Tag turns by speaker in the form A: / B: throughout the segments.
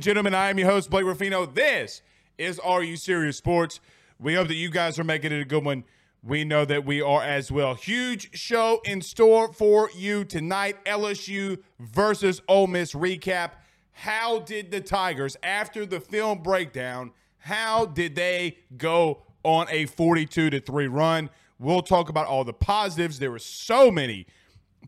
A: Gentlemen, I am your host, Blake Ruffino. This is Are You Serious Sports. We hope that you guys are making it a good one. We know that we are as well. Huge show in store for you tonight. LSU versus Ole Miss recap. How did the Tigers, after the film breakdown, how did they go on a 42 to 3 run? We'll talk about all the positives. There were so many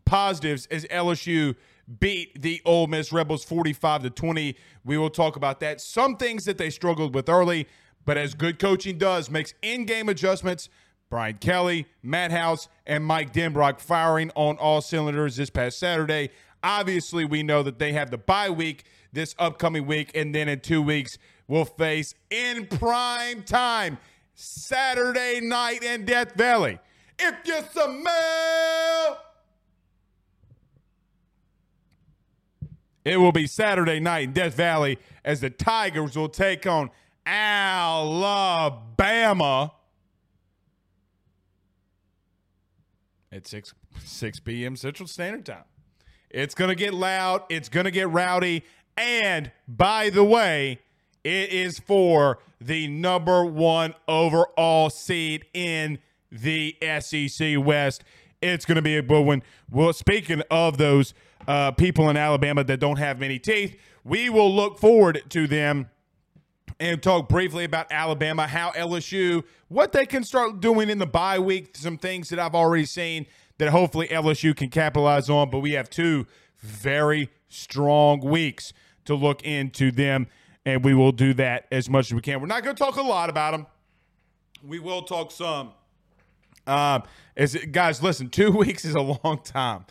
A: positives as LSU beat the Ole Miss Rebels 45 to 20. We will talk about that. Some things that they struggled with early, but as good coaching does, makes in-game adjustments. Brian Kelly, Matt House, and Mike Denbrock firing on all cylinders this past Saturday. Obviously, we know that they have the bye week this upcoming week, and then in two weeks, we'll face in prime time Saturday night in Death Valley. If you smell It will be Saturday night in Death Valley as the Tigers will take on Alabama at 6 6 p.m. Central Standard Time. It's going to get loud, it's going to get rowdy, and by the way, it is for the number 1 overall seed in the SEC West. It's going to be a good one. Well, speaking of those uh, people in Alabama that don't have many teeth, we will look forward to them and talk briefly about Alabama, how LSU, what they can start doing in the bye week, some things that I've already seen that hopefully LSU can capitalize on. But we have two very strong weeks to look into them, and we will do that as much as we can. We're not going to talk a lot about them. We will talk some. Um, as guys, listen, two weeks is a long time.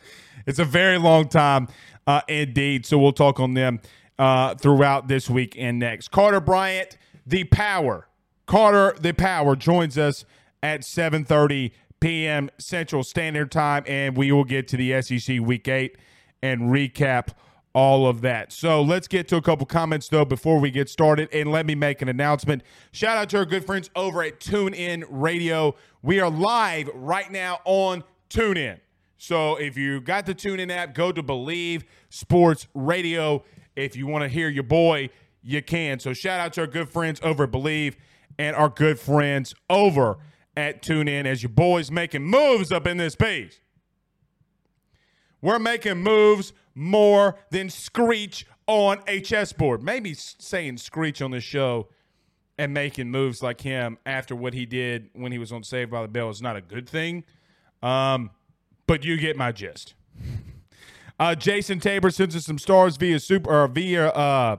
A: It's a very long time uh, indeed. So we'll talk on them uh, throughout this week and next. Carter Bryant, the power. Carter, the power, joins us at 7:30 p.m. Central Standard Time, and we will get to the SEC Week Eight and recap all of that. So let's get to a couple comments though before we get started, and let me make an announcement. Shout out to our good friends over at TuneIn Radio. We are live right now on TuneIn. So if you got the TuneIn app, go to Bleav Sports Radio. If you want to hear your boy, you can. So shout out to our good friends over at Bleav and our good friends over at TuneIn as your boys making moves up in this piece. We're making moves more than Screech on a chessboard. Maybe saying Screech on the show and making moves like him after what he did when he was on Saved by the Bell is not a good thing. Um, but you get my gist. Uh, Jason Tabor sends us some stars via super or via uh,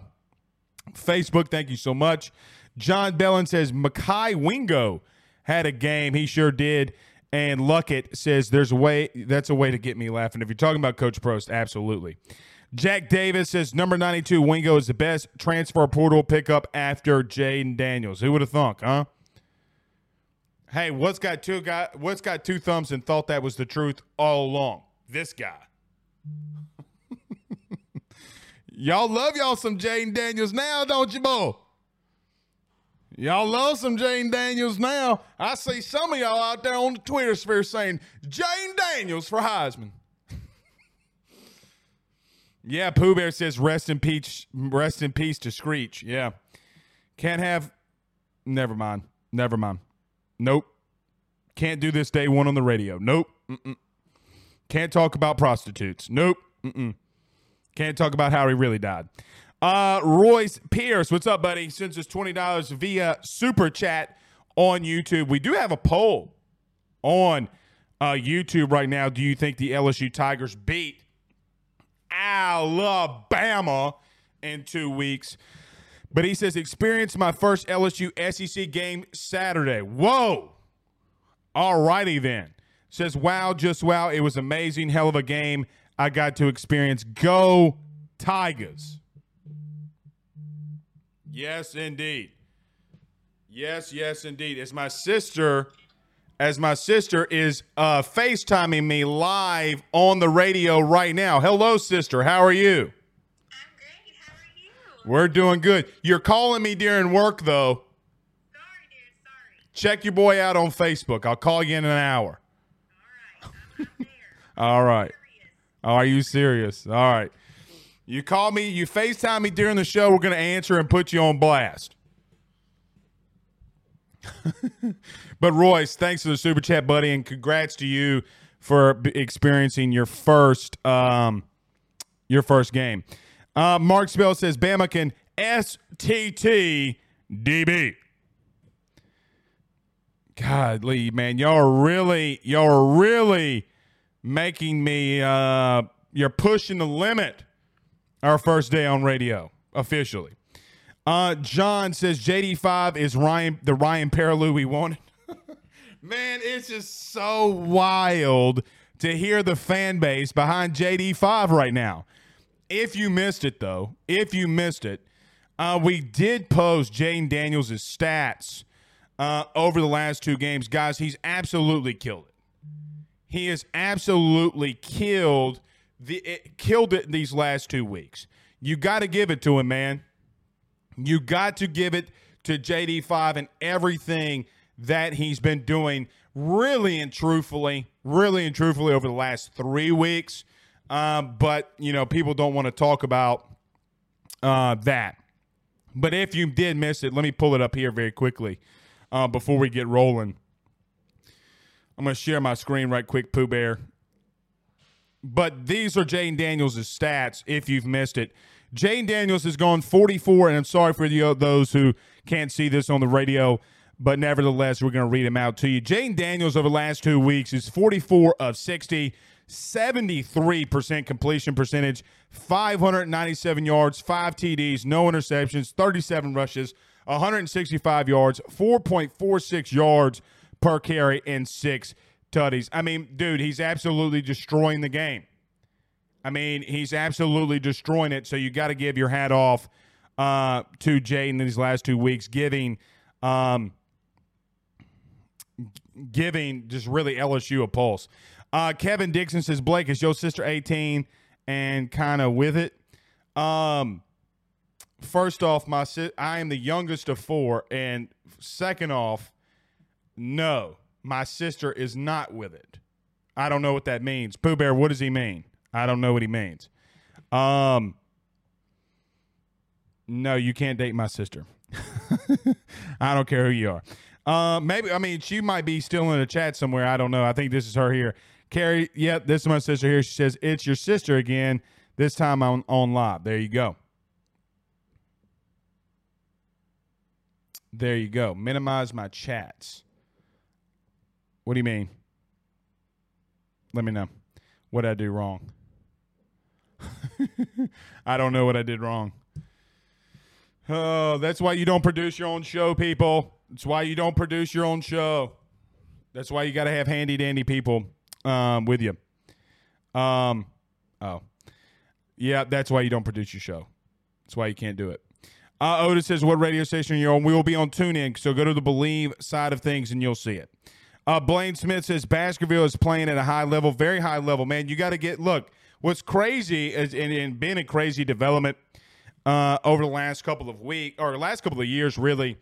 A: Facebook. Thank you so much. John Bellin says Mekhi Wingo had a game. He sure did. And Luckett says there's a way that's a way to get me laughing. If you're talking about Coach Prost, absolutely. Jack Davis says number 92 Wingo is the best transfer portal pickup after Jayden Daniels. Who would have thunk, huh? Hey, what's got two guy what's got two thumbs and thought that was the truth all along? This guy. y'all love y'all some Jayden Daniels now, don't you, boy? Y'all love some Jayden Daniels now. I see some of y'all out there on the Twitter sphere saying Jayden Daniels for Heisman. Yeah, Pooh Bear says rest in peace, rest in peace to Screech. Yeah, can't have. Never mind. Never mind. Nope. Can't do this day one on the radio. Nope. Mm-mm. Can't talk about prostitutes. Nope. Mm-mm. Can't talk about how he really died. Uh, Royce Pierce, what's up, buddy? Sends us twenty dollars via super chat on YouTube. We do have a poll on uh, YouTube right now. Do you think the LSU Tigers beat Alabama in two weeks. But he says, experience my first LSU SEC game Saturday. Whoa. All righty then. Says, wow, just wow. It was amazing. Hell of a game I got to experience. Go Tigers. Yes, indeed. Yes, yes, indeed. As my sister as my sister is uh, FaceTiming me live on the radio right now. Hello, sister. How are you?
B: I'm great. How are you?
A: We're doing good. You're calling me during work, though.
B: Sorry, dude. Sorry.
A: Check your boy out on Facebook. I'll call you in an hour.
B: All right. I'm not there.
A: All right.
B: Serious.
A: Are you serious? All right. You call me, you FaceTime me during the show. We're going to answer and put you on blast. but Royce, thanks for the super chat, buddy, and congrats to you for experiencing your first um, your first game. Uh, Mark Spell says Bama can STT DB. Godly man, y'all are really y'all are really making me uh you're pushing the limit our first day on radio officially. Uh John says JD5 is Ryan the Ryan Perrilloux we wanted. man, it's just so wild to hear the fan base behind JD5 right now. If you missed it though, if you missed it, uh, we did post Jayden Daniels' stats uh, over the last two games. Guys, he's absolutely killed it. He has absolutely killed the it, killed it these last two weeks. You got to give it to him, man. You got to give it to JD5 and everything that he's been doing, really and truthfully, really and truthfully over the last three weeks. Um, but you know, people don't want to talk about uh, that. But if you did miss it, let me pull it up here very quickly uh, before we get rolling. I'm going to share my screen right quick, Pooh Bear. But these are Jayden Daniels' stats if you've missed it. Jayden Daniels has gone 44, and I'm sorry for the, those who can't see this on the radio, but nevertheless, we're going to read them out to you. Jayden Daniels over the last two weeks is 44 of 60, 73% completion percentage, 597 yards, 5 TDs, no interceptions, 37 rushes, 165 yards, 4.46 yards per carry, and six tutties. I mean, dude, he's absolutely destroying the game. I mean, he's absolutely destroying it. So you got to give your hat off uh, to Jay in these last two weeks, giving, um, giving just really LSU a pulse. Uh, Kevin Dixon says, Blake, is your sister 18 and kind of with it? Um, first off, my si- I am the youngest of four, and second off, no, my sister is not with it. I don't know what that means. Pooh Bear, what does he mean? I don't know what he means. Um, no, you can't date my sister. I don't care who you are. Uh, maybe I mean she might be still in a chat somewhere. I don't know. I think this is her here. Carrie, yep, this is my sister here. She says it's your sister again. This time on on live. There you go. There you go. Minimize my chats. What do you mean? Let me know. What I do wrong? I don't know what I did wrong. Oh, that's why you don't produce your own show, people. That's why you don't produce your own show. That's why you got to have handy dandy people um, with you. Um, oh, Yeah, that's why you don't produce your show. That's why you can't do it. Uh, Otis says, "What radio station are you on?" We will be on TuneIn, so go to the Bleav side of things and you'll see it. Uh, Blaine Smith says Baskerville is playing at a high level, very high level. Man, you got to get look. What's crazy is and, and been a crazy development uh, over the last couple of weeks or last couple of years, really.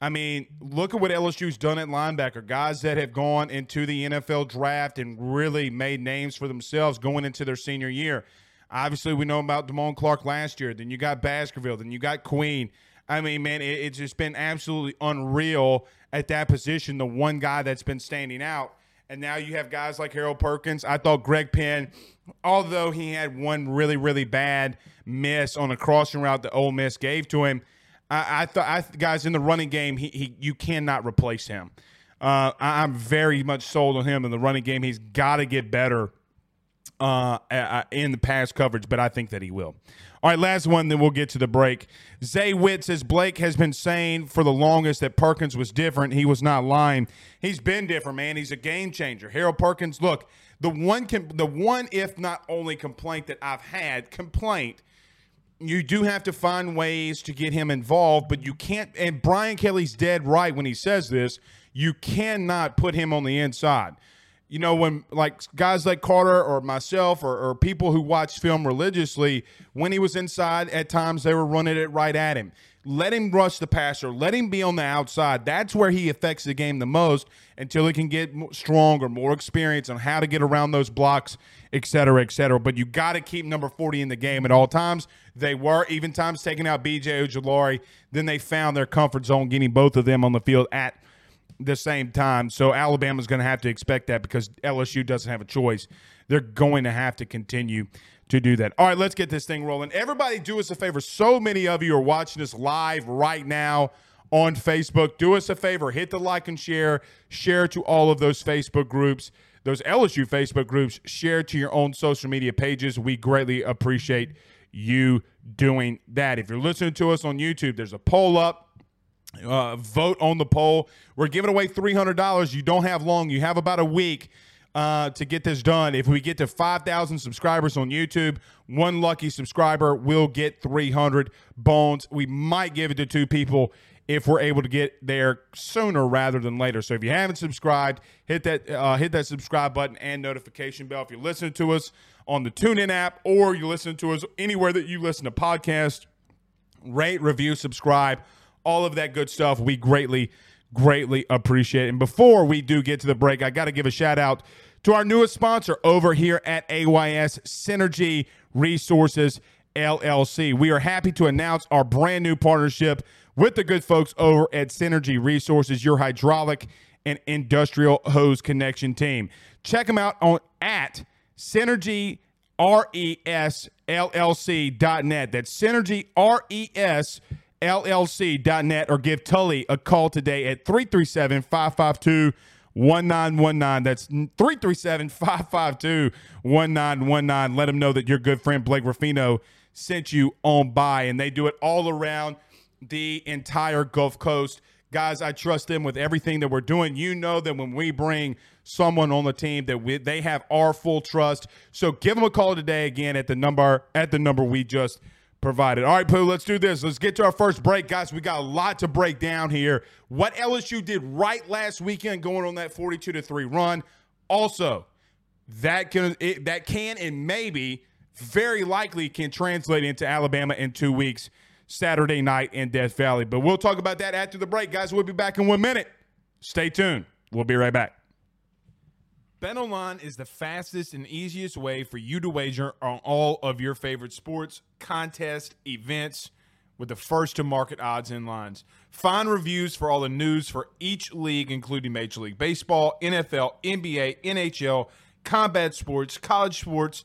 A: I mean, look at what LSU's done at linebacker. Guys that have gone into the NFL draft and really made names for themselves going into their senior year. Obviously, we know about Damone Clark last year. Then you got Baskerville. Then you got Queen. I mean, man, it, it's just been absolutely unreal at that position. The one guy that's been standing out. And now you have guys like Harold Perkins. I thought Greg Penn, although he had one really, really bad miss on a crossing route that Ole Miss gave to him, I, I thought, guys, in the running game, he, he you cannot replace him. Uh, I, I'm very much sold on him in the running game. He's got to get better uh, in the pass coverage, but I think that he will. All right, last one, then we'll get to the break. Zay Witt says Blake has been saying for the longest that Perkins was different. He was not lying. He's been different, man. He's a game changer. Harold Perkins, look, the one, com- the one, if not only complaint that I've had, complaint. You do have to find ways to get him involved, but you can't. And Brian Kelly's dead right when he says this. You cannot put him on the inside you know, when like guys like Carter or myself or, or, people who watch film religiously, when he was inside, at times they were running it right at him. Let him rush the passer. Let him be on the outside. That's where he affects the game the most until he can get stronger, more experience on how to get around those blocks, et cetera, et cetera. But you got to keep number 40 in the game at all times. They were even times taking out BJ Ojulari. Then they found their comfort zone getting both of them on the field at – the same time. So Alabama's going to have to expect that because LSU doesn't have a choice. They're going to have to continue to do that. All right, let's get this thing rolling. Everybody, do us a favor. So many of you are watching us live right now on Facebook. Do us a favor, hit the like and share, share to all of those Facebook groups, those LSU Facebook groups, share to your own social media pages. We greatly appreciate you doing that. If you're listening to us on YouTube, there's a poll up uh, vote on the poll. We're giving away $300. You don't have long. You have about a week uh, to get this done. If we get to 5,000 subscribers on YouTube, one lucky subscriber will get 300 bones. We might give it to two people if we're able to get there sooner rather than later. So if you haven't subscribed, hit that uh, hit that subscribe button and notification bell. If you're listening to us on the TuneIn app or you listen to us anywhere that you listen to podcasts, rate, review, subscribe all of that good stuff. We greatly, greatly appreciate it. And before we do get to the break, I got to give a shout out to our newest sponsor over here at AYS Synergy Resources LLC. We are happy to announce our brand new partnership with the good folks over at Synergy Resources, your hydraulic and industrial hose connection team. Check them out on at Synergy LLC.net. That's Synergy R-E-S LLC.net or give Tully a call today at 337 552 1919. That's 337 552 1919. Let them know that your good friend Blake Ruffino sent you on by, and they do it all around the entire Gulf Coast. Guys, I trust them with everything that we're doing. You know that when we bring someone on the team that we, they have our full trust. So give them a call today again at the number at the number we just provided. All right, Pooh, let's do this. Let's get to our first break, guys. We got a lot to break down here. What LSU did right last weekend going on that 42 to 3 run. Also, that can it, that can and maybe very likely can translate into Alabama in 2 weeks Saturday night in Death Valley. But we'll talk about that after the break, guys. We'll be back in 1 minute. Stay tuned. We'll be right back. BetOnline is the fastest and easiest way for you to wager on all of your favorite sports, contests, events with the first to market odds and lines. Find reviews for all the news for each league, including Major League Baseball, NFL, NBA, NHL, combat sports, college sports,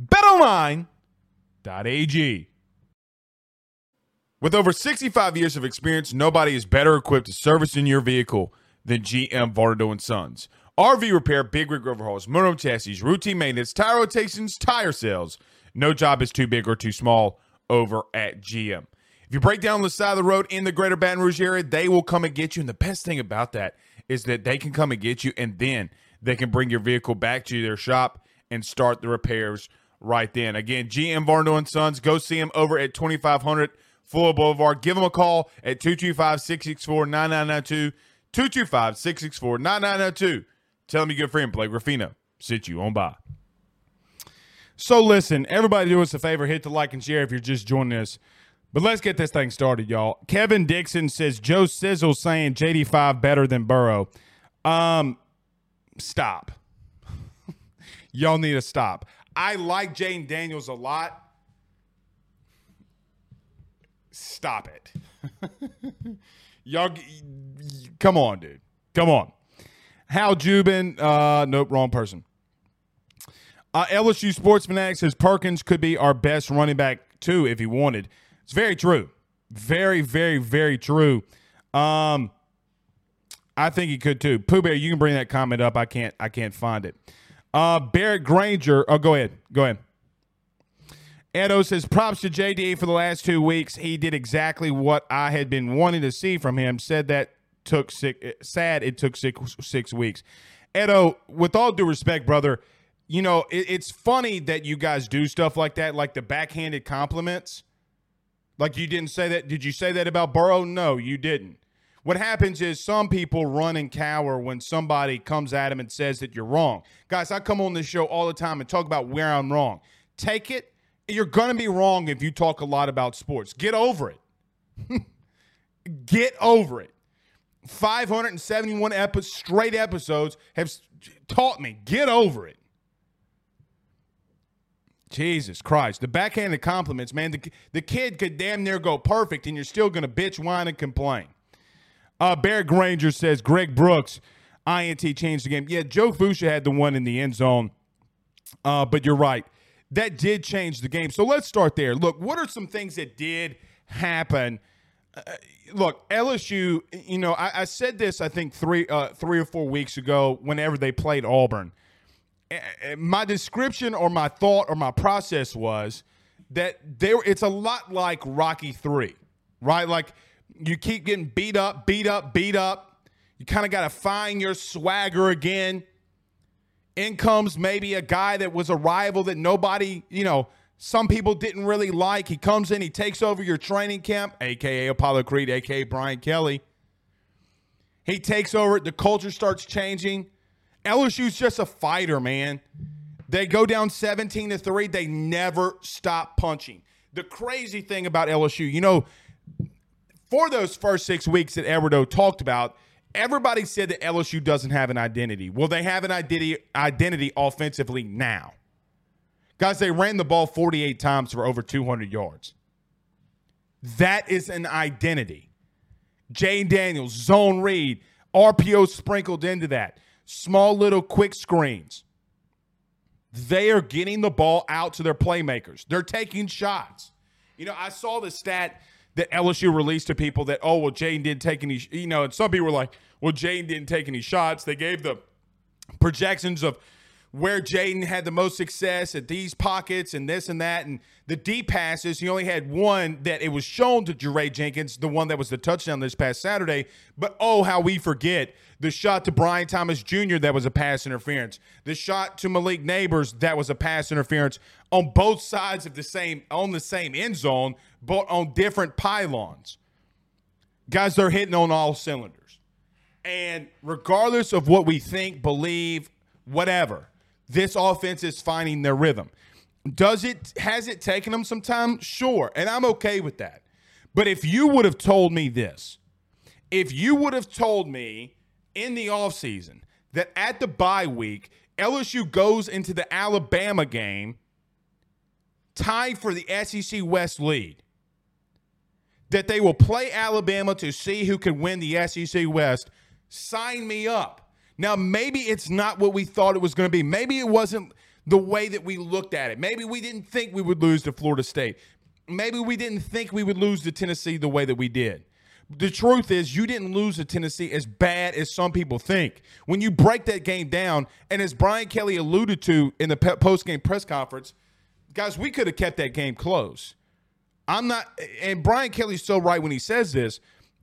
A: BetOnline, betonline.ag. With over 65 years of experience, nobody is better equipped to service in your vehicle than GM Varnado and Sons. RV repair, big rig overhauls, motor chassis, routine maintenance, tire rotations, tire sales. No job is too big or too small over at GM. If you break down the side of the road in the greater Baton Rouge area, they will come and get you. And the best thing about that is that they can come and get you and then they can bring your vehicle back to their shop and start the repairs right then. Again, GM Varnado and Sons, go see them over at 2500 Fuller Boulevard. Give them a call at 225 664 9992. 225 664 9992. Tell them your good friend Blake Ruffino sit you on by. So listen, everybody do us a favor, hit the like and share if you're just joining us. But let's get this thing started, y'all. Kevin Dixon says Joe Sizzle saying JD5 better than Burrow. Um, stop. y'all need to stop. I like Jayden Daniels a lot. Stop it. y'all, come on, dude. Come on. Hal Jubin, uh, nope, wrong person. Uh, LSU Sports Fanatic says Perkins could be our best running back too if he wanted. It's very true. Very, very, very true. Um, I think he could too. Pooh Bear, you can bring that comment up. I can't. I can't find it. Uh, Barrett Granger. Oh, go ahead. Go ahead. Edo says props to JD for the last two weeks. He did exactly what I had been wanting to see from him. Said that took six. Sad it took six six weeks. Edo, with all due respect, brother, you know it, it's funny that you guys do stuff like that, like the backhanded compliments. Like you didn't say that. Did you say that about Burrow? No, you didn't. What happens is some people run and cower when somebody comes at them and says that you're wrong. Guys, I come on this show all the time and talk about where I'm wrong. Take it. You're going to be wrong if you talk a lot about sports. Get over it. Get over it. 571 epi- straight episodes have taught me. Get over it. Jesus Christ. The backhanded compliments, man. The, the kid could damn near go perfect, and you're still going to bitch, whine, and complain. Uh, Barrett Granger says Greg Brooks, INT changed the game. Yeah, Joe Foucha had the one in the end zone, uh, but you're right. That did change the game. So let's start there. Look, what are some things that did happen? Uh, look, LSU. You know, I, I said this. I think three, uh, three or four weeks ago, whenever they played Auburn my description or my thought or my process was that there it's a lot like Rocky 3, right? Like you keep getting beat up, beat up, beat up. You kind of got to find your swagger again. In comes maybe a guy that was a rival that nobody, you know, some people didn't really like. He comes in, he takes over your training camp, aka Apollo Creed, aka Brian Kelly. He takes over, the culture starts changing. LSU's just a fighter, man. They go down 17 to 3. They never stop punching. The crazy thing about LSU, you know, for those first six weeks that Eduardo talked about, everybody said that LSU doesn't have an identity. Well, they have an identity identity offensively now. Guys, they ran the ball 48 times for over 200 yards. That is an identity. Jayden Daniels, zone read, RPO sprinkled into that small little quick screens. They are getting the ball out to their playmakers. They're taking shots. You know, I saw the stat that LSU released to people that, oh, well, Jane didn't take any, you know, and some people were like, well, Jane didn't take any shots. They gave the projections of where Jaden had the most success at these pockets and this and that. And the deep passes, he only had one that it was shown to Jaray Jenkins, the one that was the touchdown this past Saturday. But oh, how we forget the shot to Brian Thomas Jr. that was a pass interference. The shot to Malik Nabers that was a pass interference on both sides of the same on the same end zone, but on different pylons. Guys, they're hitting on all cylinders. And regardless of what we think, believe, whatever, this offense is finding their rhythm. Does it has it taken them some time? Sure. And I'm okay with that. But if you would have told me this, if you would have told me in the offseason that at the bye week, LSU goes into the Alabama game tied for the SEC West lead, that they will play Alabama to see who can win the SEC West, sign me up. Now, maybe it's not what we thought it was going to be. Maybe it wasn't the way that we looked at it. Maybe we didn't think we would lose to Florida State. Maybe we didn't think we would lose to Tennessee the way that we did. The truth is, you didn't lose to Tennessee as bad as some people think. When you break that game down, and as Brian Kelly alluded to in the post game press conference, guys, we could have kept that game close. I'm not, and Brian Kelly's so right when he says this.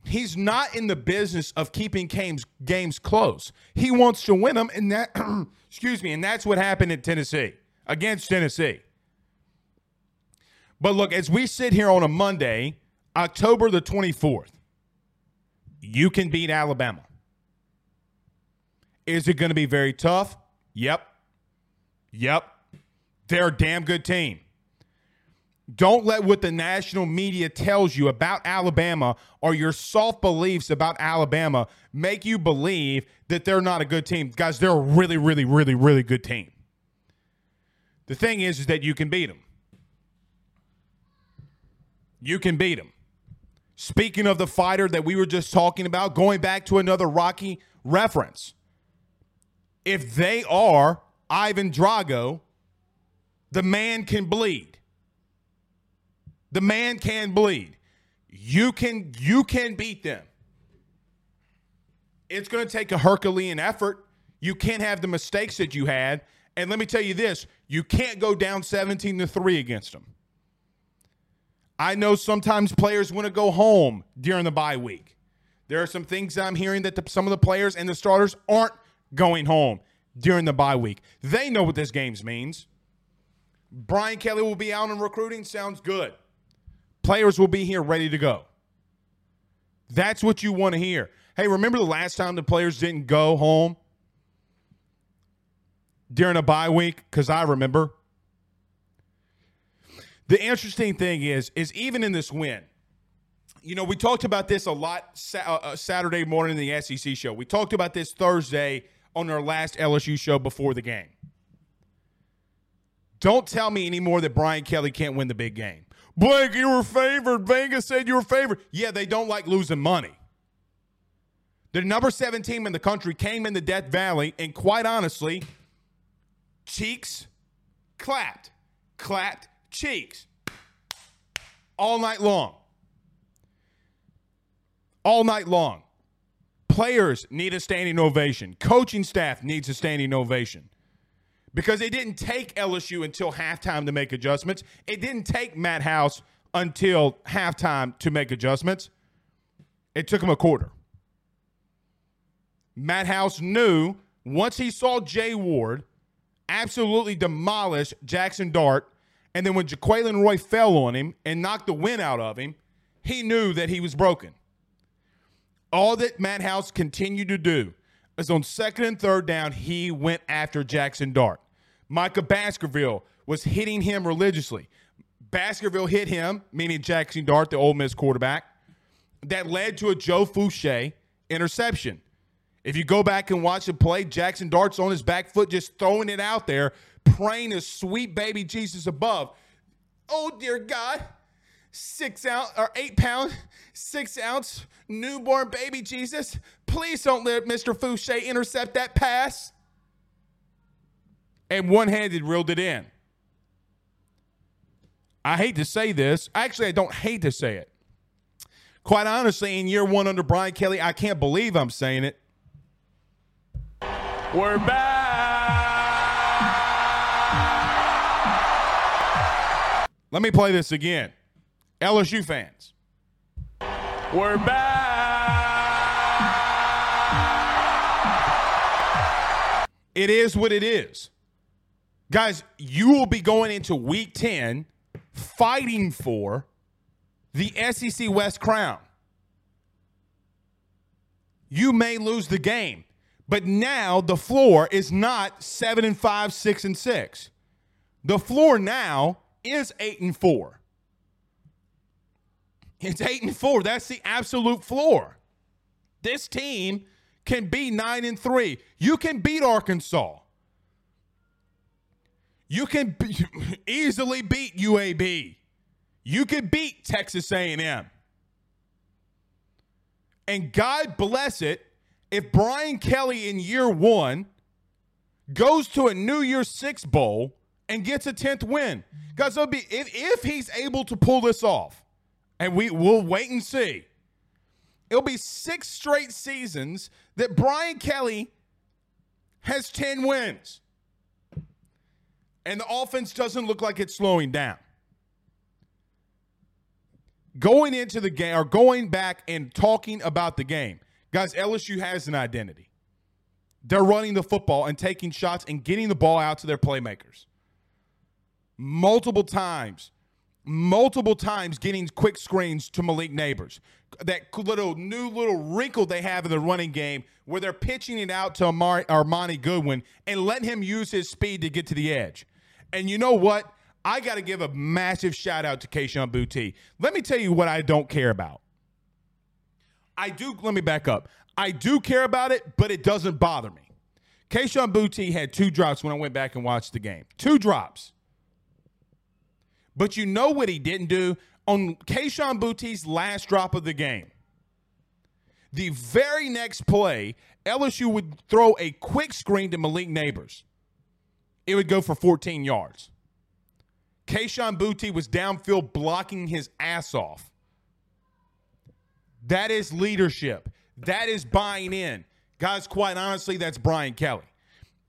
A: He's not in the business of keeping games games close. He wants to win them, and that excuse me, and that's what happened in Tennessee against Tennessee. But look, as we sit here on a Monday, October the 24th, you can beat Alabama. Is it going to be very tough? Yep. Yep. They're a damn good team. Don't let what the national media tells you about Alabama or your soft beliefs about Alabama make you believe that they're not a good team. Guys, they're a really, really, really, really good team. The thing is, is that you can beat them. You can beat them. Speaking of the fighter that we were just talking about, going back to another Rocky reference, if they are Ivan Drago, the man can bleed. The man can bleed. You can you can beat them. It's going to take a Herculean effort. You can't have the mistakes that you had. And let me tell you this, you can't go down 17 to 3 against them. I know sometimes players want to go home during the bye week. There are some things I'm hearing that the, some of the players and the starters aren't going home during the bye week. They know what this games means. Brian Kelly will be out in recruiting. Sounds good. Players will be here ready to go. That's what you want to hear. Hey, remember the last time the players didn't go home during a bye week? Because I remember. The interesting thing is, is even in this win, you know, we talked about this a lot uh, uh Saturday morning in the SEC show. We talked about this Thursday on our last LSU show before the game. Don't tell me anymore that Brian Kelly can't win the big game. Blake, you were favored. Vegas said you were favored. Yeah, they don't like losing money. The number seven team in the country came into Death Valley, and quite honestly, cheeks clapped, clapped, cheeks all night long. All night long. Players need a standing ovation. Coaching staff needs a standing ovation. Because it didn't take LSU until halftime to make adjustments. It didn't take Matt House until halftime to make adjustments. It took him a quarter. Matt House knew once he saw Jay Ward absolutely demolish Jackson Dart and then when Jaquelin Roy fell on him and knocked the wind out of him, he knew that he was broken. All that Matt House continued to do is on second and third down, he went after Jackson Dart. Micah Baskerville was hitting him religiously. Baskerville hit him, meaning Jackson Dart, the Ole Miss quarterback. That led to a Joe Foucha interception. If you go back and watch the play, Jackson Dart's on his back foot, just throwing it out there praying to sweet baby Jesus above. Oh, dear God, six ounce or eight pound, six ounce newborn baby Jesus, please don't let Mr. Foucha intercept that pass. And one handed reeled it in. I hate to say this. Actually, I don't hate to say it. Quite honestly, in year one under Brian Kelly, I can't believe I'm saying it.
C: We're back.
A: Let me play this again. LSU fans.
C: We're back.
A: It is what it is. Guys, you will be going into week 10 fighting for the SEC West crown. You may lose the game, but now the floor is not 7 and 5, 6 and 6. The floor now is eight and four. It's eight and four. That's the absolute floor. This team can be nine and three. You can beat Arkansas. You can be, easily beat UAB. You can beat Texas A&M. And God bless it if Brian Kelly in year one goes to a New Year's Six bowl and gets a tenth win. Guys, it'll be if, if he's able to pull this off, and we will wait and see. It'll be six straight seasons that Brian Kelly has 10 wins. And the offense doesn't look like it's slowing down. Going into the game or going back and talking about the game, guys, LSU has an identity. They're running the football and taking shots and getting the ball out to their playmakers. Multiple times, multiple times getting quick screens to Malik Nabers. That little new little wrinkle they have in the running game where they're pitching it out to Amari, Armoni Goodwin and letting him use his speed to get to the edge. And you know what? I got to give a massive shout out to Kayshon Boutte. Let me tell you what I don't care about. I do, let me back up. I do care about it, but it doesn't bother me. Kayshon Boutte had two drops when I went back and watched the game. Two drops. But you know what he didn't do on Kayshon Boutte's last drop of the game? The very next play, LSU would throw a quick screen to Malik Nabers. It would go for 14 yards. Kayshon Boutte was downfield blocking his ass off. That is leadership. That is buying in. Guys, quite honestly, that's Brian Kelly.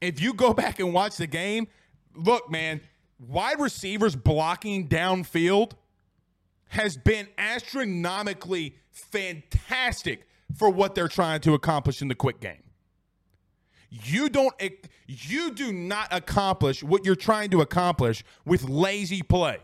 A: If you go back and watch the game, look, man, wide receivers blocking downfield has been astronomically fantastic for what they're trying to accomplish in the quick game. You don't you do not accomplish what you're trying to accomplish with lazy play.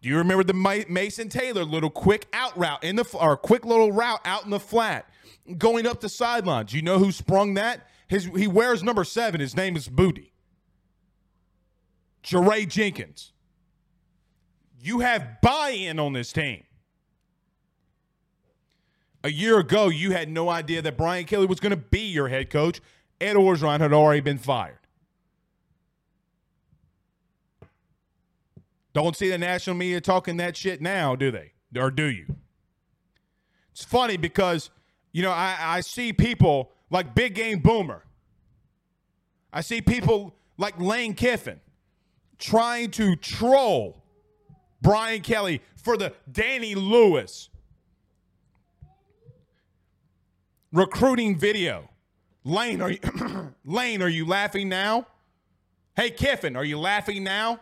A: Do you remember the Mason Taylor little quick out route in the or quick little route out in the flat going up the sidelines? You know who sprung that? His he wears number 7. His name is Boutte. Jaray Jenkins. You have buy-in on this team. A year ago, you had no idea that Brian Kelly was going to be your head coach. Ed Orgeron had already been fired. Don't see the national media talking that shit now, do they? Or do you? It's funny because, you know, I, I see people like Big Game Boomer. I see people like Lane Kiffin trying to troll Brian Kelly for the Danny Lewis recruiting video. Lane, are you Lane, are you laughing now? Hey Kiffin, are you laughing now?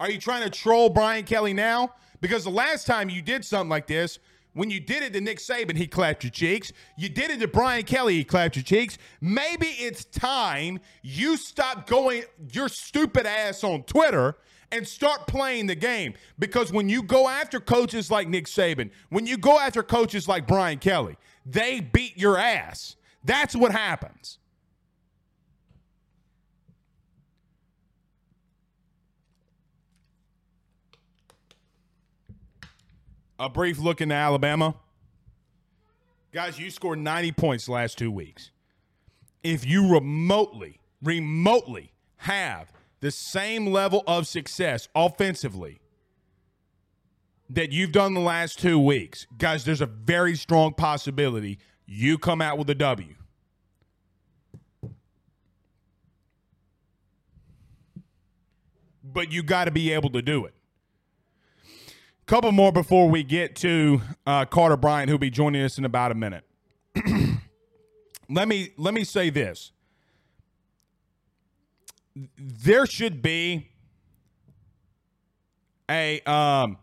A: Are you trying to troll Brian Kelly now? Because the last time you did something like this, when you did it to Nick Saban, he clapped your cheeks. You did it to Brian Kelly, he clapped your cheeks. Maybe it's time you stop going your stupid ass on Twitter and start playing the game. Because when you go after coaches like Nick Saban, when you go after coaches like Brian Kelly, they beat your ass. That's what happens. A brief look into Alabama. Guys, you scored 90 points last two weeks. If you remotely, remotely have the same level of success offensively that you've done the last two weeks, guys, there's a very strong possibility you come out with a W. But you got to be able to do it. Couple more before we get to uh, Carter Bryant, who'll be joining us in about a minute. let me let me say this: there should be a um,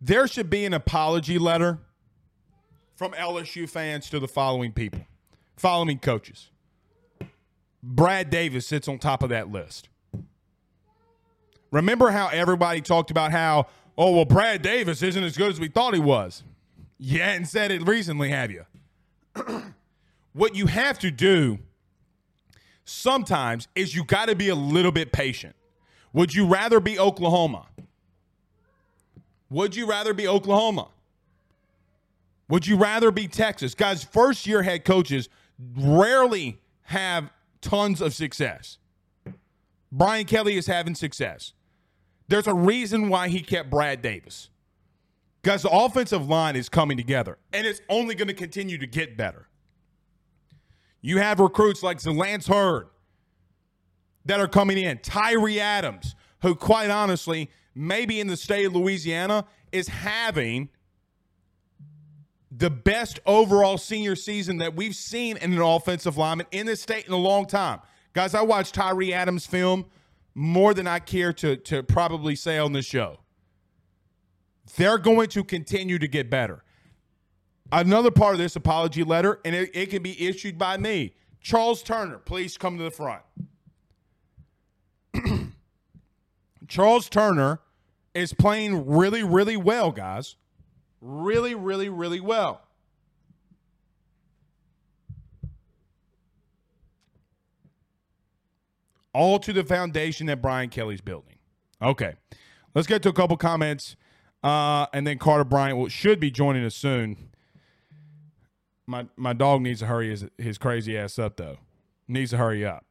A: there should be an apology letter from LSU fans to the following people, following coaches. Brad Davis sits on top of that list. Remember how everybody talked about how, oh, well, Brad Davis isn't as good as we thought he was? You hadn't said it recently, have you? what you have to do sometimes is you got to be a little bit patient. Would you rather be Oklahoma? Would you rather be Oklahoma? Would you rather be Texas? Guys, first year head coaches rarely have tons of success. Brian Kelly is having success. There's a reason why he kept Brad Davis. Guys, the offensive line is coming together, and it's only going to continue to get better. You have recruits like Lance Heard that are coming in. Tyree Adams, who quite honestly, maybe in the state of Louisiana, is having the best overall senior season that we've seen in an offensive lineman in this state in a long time. Guys, I watched Tyree Adams film more than I care to, to probably say on this show. They're going to continue to get better. Another part of this apology letter, and it, it can be issued by me. Charles Turner, please come to the front. Charles Turner is playing really, really well, guys. Really, really, really well. All to the foundation that Brian Kelly's building. Okay. Let's get to a couple comments. Uh, and then Carter Bryant will, should be joining us soon. My my dog needs to hurry his, his crazy ass up though. Needs to hurry up.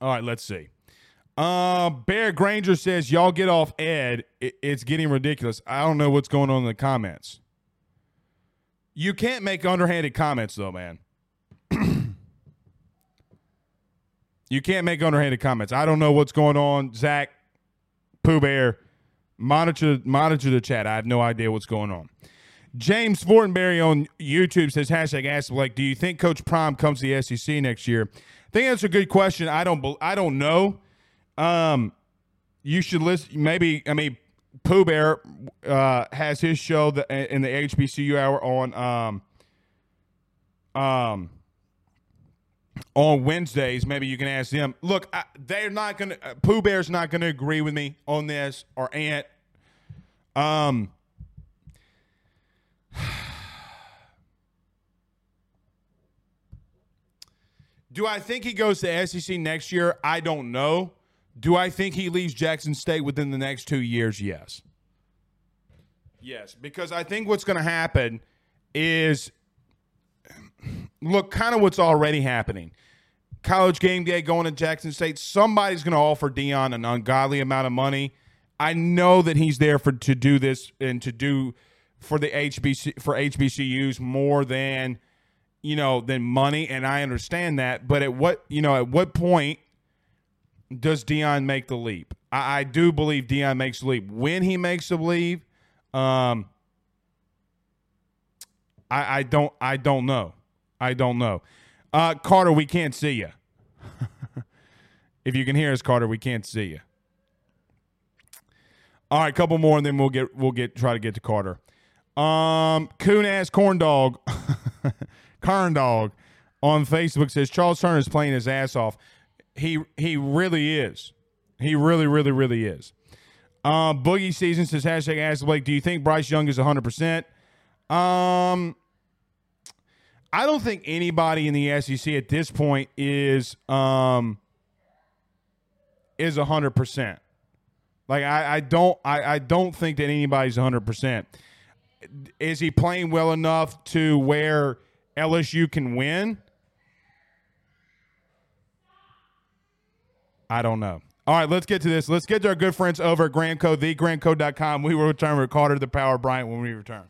A: All right, let's see. Uh, Bear Granger says, "Y'all get off Ed. It, it's getting ridiculous. I don't know what's going on in the comments. You can't make underhanded comments though, man. You can't make underhanded comments. I don't know what's going on, Zach, Pooh Bear. Monitor monitor the chat. I have no idea what's going on." James Fortenberry on YouTube says hashtag ask Blake. Do you think Coach Prime comes to the SEC next year? I think that's a good question. I don't. I don't know. Um, you should listen. Maybe I mean, Pooh Bear uh, has his show in the HBCU hour on um um on Wednesdays. Maybe you can ask them. Look, I, they're not gonna. Uh, Pooh Bear's not gonna agree with me on this or Ant. Um. Do I think he goes to SEC next year? I don't know. Do I think he leaves Jackson State within the next two years? Yes. Yes, because I think what's going to happen is look, kind of what's already happening. College game day going to Jackson State. Somebody's going to offer Deion an ungodly amount of money. I know that he's there for to do this and to do for the HBC for HBCUs more than you know than money, and I understand that. But at what you know at what point does Deion make the leap? I, I do believe Deion makes the leap. When he makes the leap, um, I, I don't I don't know. I don't know. Uh, Carter, we can't see you. if you can hear us, Carter, we can't see you. All right, couple more, and then we'll get we'll get try to get to Carter. Um, coon ass corn dog, corn dog, on Facebook says Charles Turner is playing his ass off. He he really is. He really really really is. Uh, Boogie season says hashtag ask Blake. Do you think Bryce Young is hundred percent? Um, I don't think anybody in the SEC at this point is um is hundred percent. Like I, I don't I, I don't think that anybody's hundred percent. Is he playing well enough to where LSU can win? I don't know. All right, let's get to this. Let's get to our good friends over at Gramco, thegramco.com. We will return with Carter the Power Bryant when we return.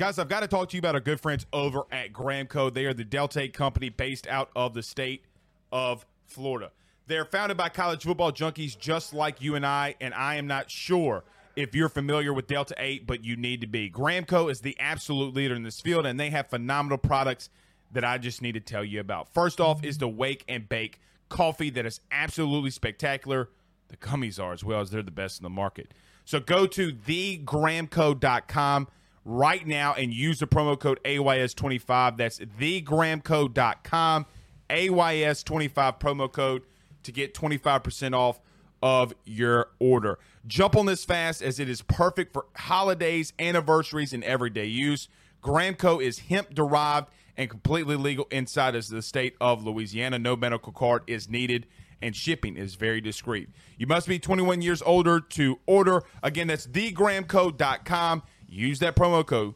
A: Guys, I've got to talk to you about our good friends over at Gramco. They are the Delta 8 company based out of the state of Florida. They're founded by college football junkies just like you and I, and I am not sure if you're familiar with Delta 8, but you need to be. Gramco is the absolute leader in this field, and they have phenomenal products that I just need to tell you about. First off is the Wake and Bake coffee that is absolutely spectacular. The gummies are as well as they're the best in the market. So go to thegramco.com right now and use the promo code AYS25. That's thegramco.com, AYS25 promo code to get 25% off of your order. Jump on this fast as it is perfect for holidays, anniversaries, and everyday use. Gramco is hemp derived and completely legal inside of the state of Louisiana. No medical card is needed and shipping is very discreet. You must be 21 years older to order. Again, that's thegramco.com. Use that promo code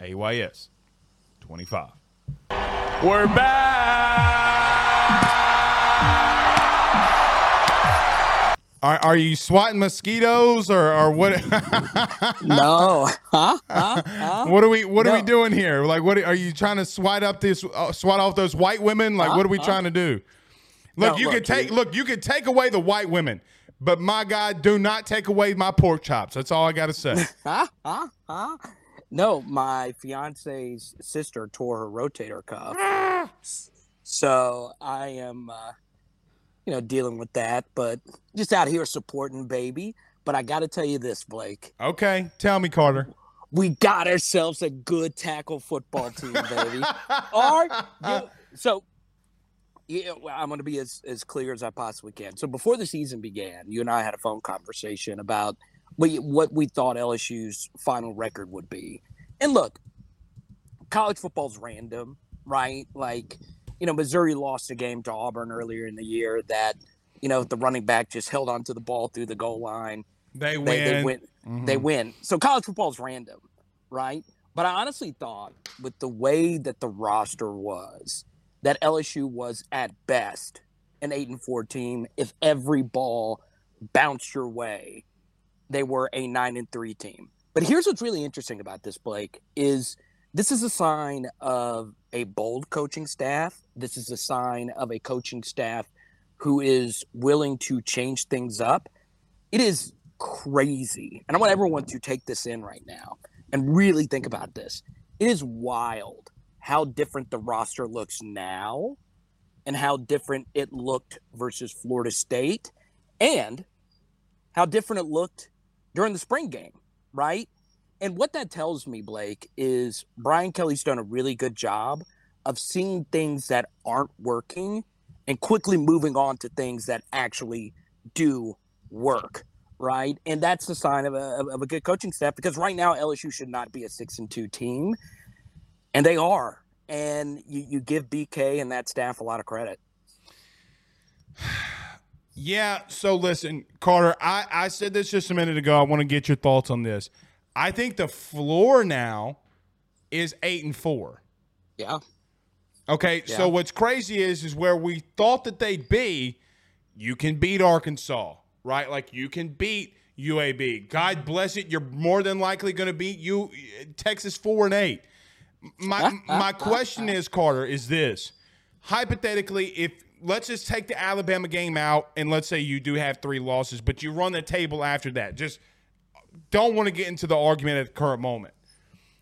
A: AYS25.
C: We're back.
A: Are, are you swatting mosquitoes or, or what?
D: No, huh? Huh? Huh?
A: what are we What are we doing here? Like, what are you trying to swat up this uh, swat off those white women? Like, what are we
D: Huh?
A: trying to do? Look,
D: No,
A: you
D: look,
A: can take
D: you-
A: look, you can take away the white women, but my God, do not take away my pork chops. That's all I got to say.
D: Huh? Huh? Huh? No, my fiance's sister tore her rotator cuff. So I am, uh, you know, dealing with that, but just out here supporting baby. But I got to tell you this, Blake.
A: okay, tell me, Carter.
D: We got ourselves a good tackle football team, baby. Or you, so, yeah, well, I'm going to be as, as clear as I possibly can. So before the season began, you and I had a phone conversation about we, what we thought LSU's final record would be. And look, college football's random, right? Like, you know, Missouri lost a game to Auburn earlier in the year that, you know, the running back just held onto the ball through the goal line
A: They win.
D: they, they win. They
A: Mhm.
D: win. So college football's random, right? But I honestly thought with the way that the roster was, that LSU was at best an eight and four team. If every ball bounced your way, they were a nine and three team. But here's what's really interesting about this, Blake, is this is a sign of a bold coaching staff. This is a sign of a coaching staff who is willing to change things up. It is crazy. And I want everyone to take this in right now and really think about this. It is wild how different the roster looks now and how different it looked versus Florida State and how different it looked during the spring game, right? And what that tells me, Blake, is Brian Kelly's done a really good job of seeing things that aren't working and quickly moving on to things that actually do work, right? And that's the sign of a, of a good coaching staff because right now LSU should not be a six and two team, and they are. And you, you give BK and that staff a lot of credit.
A: Yeah. So listen, Carter, I, I said this just a minute ago. I want to get your thoughts on this. I think the floor now is eight and four.
D: Yeah.
A: Okay.
D: Yeah.
A: So what's crazy is is where we thought that they'd be, you can beat Arkansas, right? Like you can beat UAB. God bless it. You're more than likely going to beat you Texas four and eight. My my question is, Carter, is this hypothetically, if let's just take the Alabama game out and let's say you do have three losses, but you run the table after that, just don't want to get into the argument at the current moment.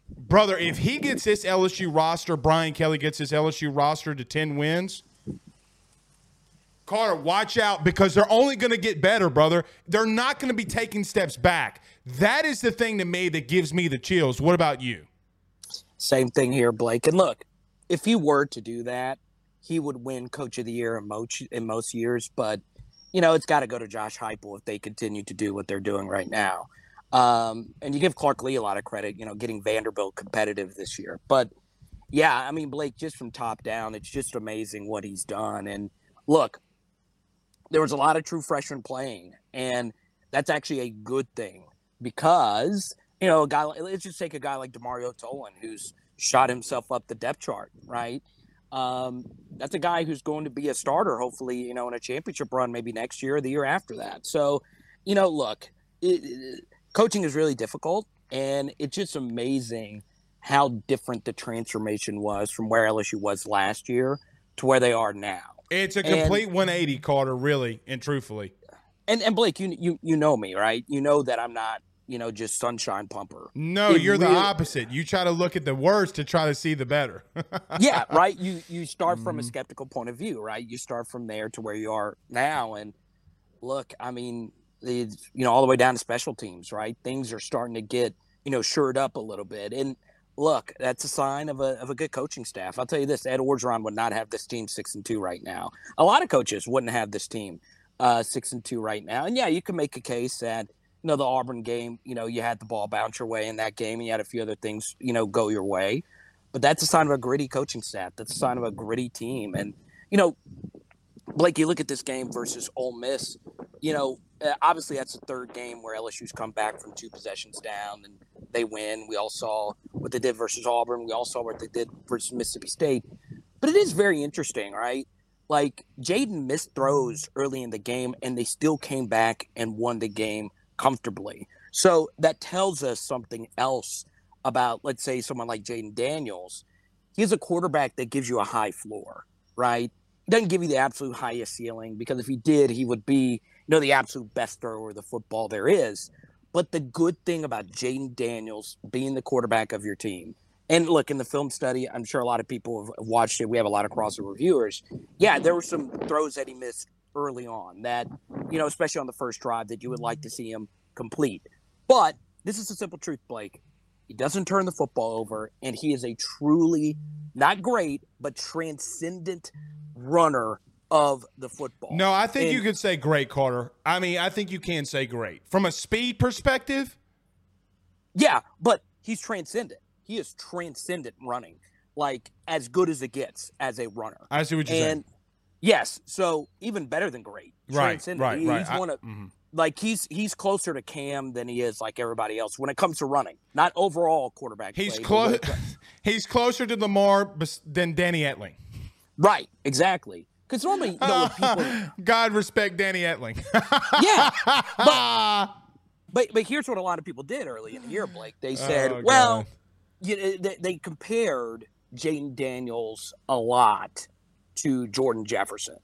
A: Brother, if he gets this LSU roster, Brian Kelly gets this LSU roster to 10 wins, Carter, watch out because they're only going to get better, brother. They're not going to be taking steps back. That is the thing to me that gives me the chills. What about you?
D: Same thing here, Blake. And look, if he were to do that, he would win Coach of the Year in most in most years. But you know, it's got to go to Josh Heupel if they continue to do what they're doing right now. Um, and you give Clark Lea a lot of credit, you know, getting Vanderbilt competitive this year. But yeah, I mean, Blake, just from top down, it's just amazing what he's done. And look, there was a lot of true freshmen playing, and that's actually a good thing because you know, a guy. like- Let's just take a guy like Demario Tolan, who's shot himself up the depth chart, right? Um, that's a guy who's going to be a starter, hopefully, you know, in a championship run, maybe next year or the year after that. So, you know, look, it, it- coaching is really difficult, and it's just amazing how different the transformation was from where LSU was last year to where they are now.
A: It's a
D: And-
A: complete 180, Carter, really and truthfully.
D: And and Blake, you you you know me, right? You know that I'm not, you know, just sunshine pumper.
A: No,
D: It
A: you're the opposite. You try to look at the worst to try to see the better.
D: yeah, right. You you start from
A: Mm-hmm.
D: a skeptical point of view, right? You start from there to where you are now, and look, I mean, it's, you know, all the way down to special teams, right? Things are starting to get you know shored up a little bit, and look, that's a sign of a of a good coaching staff. I'll tell you this: Ed Orgeron would not have this team six and two right now. A lot of coaches wouldn't have this team uh, six and two right now. And yeah, you can make a case that you know the Auburn game, you know, you had the ball bounce your way in that game, and you had a few other things, you know, go your way. But that's a sign of a gritty coaching staff. That's a sign of a gritty team. And you know, Blake, you look at this game versus Ole Miss. You know, uh, obviously that's the third game where LSU's come back from two possessions down and they win. We all saw what they did versus Auburn. We all saw what they did versus Mississippi State. But it is very interesting, right? like Jayden missed throws early in the game, and they still came back and won the game comfortably. So that tells us something else about, let's say, someone like Jayden Daniels. He's a quarterback that gives you a high floor, right? He doesn't give you the absolute highest ceiling because if he did, he would be, you know, the absolute best thrower of the football there is. But the good thing about Jayden Daniels being the quarterback of your team, and look in the film study, I'm sure a lot of people have watched it. We have a lot of crossover viewers. Yeah, there were some throws that he missed early on that, you know, especially on the first drive that you would like to mm-hmm. see him complete. But this is the simple truth, Blake. He doesn't turn the football over, and he is a truly not great, but transcendent runner of the football.
A: No, I think
D: And-
A: you could say great, Carter. I mean, I think you can say great. From a speed perspective,
D: Yeah, but he's transcendent. He is transcendent running, like as good as it gets as a runner.
A: I see what you're
D: and yes, so even better than great.
A: Right, right,
D: He-
A: right.
D: He's one of
A: mhm.
D: like he's he's closer to Cam than he is like everybody else when it comes to running. Not overall quarterback.
A: He's close.
D: when it co-
A: He's closer to Lamar than Danny Etling.
D: right, exactly. Because normally, you know, people,
A: God respect Danny Etling.
D: yeah, but but but here's what a lot of people did early in the year, Blake. They said,
A: Oh,
D: well, you know, they, they compared Jayden Daniels a lot to Jordan Jefferson,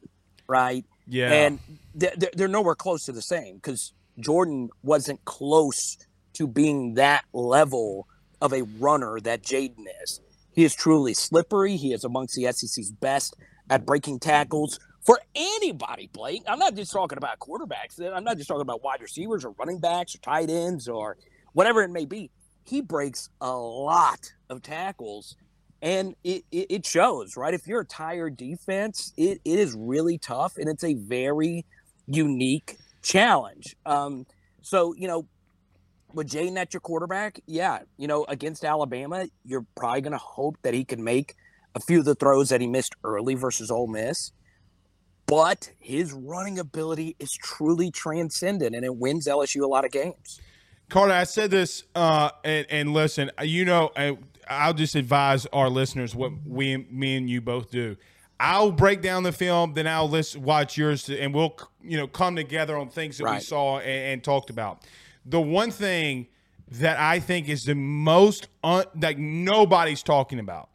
D: right?
A: yeah.
D: And they're, they're- nowhere close to the same because Jordan wasn't close to being that level of a runner that Jayden is. He is truly slippery. He is amongst the SEC's best at breaking tackles for anybody, Blake. I'm not just talking about quarterbacks. I'm not just talking about wide receivers or running backs or tight ends or whatever it may be. He breaks a lot of tackles and it, it, it shows, right? If you're a tired defense, it, it is really tough and it's a very unique challenge. Um, so, you know, with Jayden at your quarterback, yeah, you know, against Alabama, you're probably going to hope that he can make a few of the throws that he missed early versus Ole Miss. But his running ability is truly transcendent and it wins LSU a lot of games.
A: Carter, I said this, uh, and, and listen, you know, I- I'll just advise our listeners what we, me and you both do. I'll break down the film, then I'll listen, watch yours, and we'll, you know, come together on things that we saw and, and talked about. The one thing that I think is the most un, like nobody's talking about,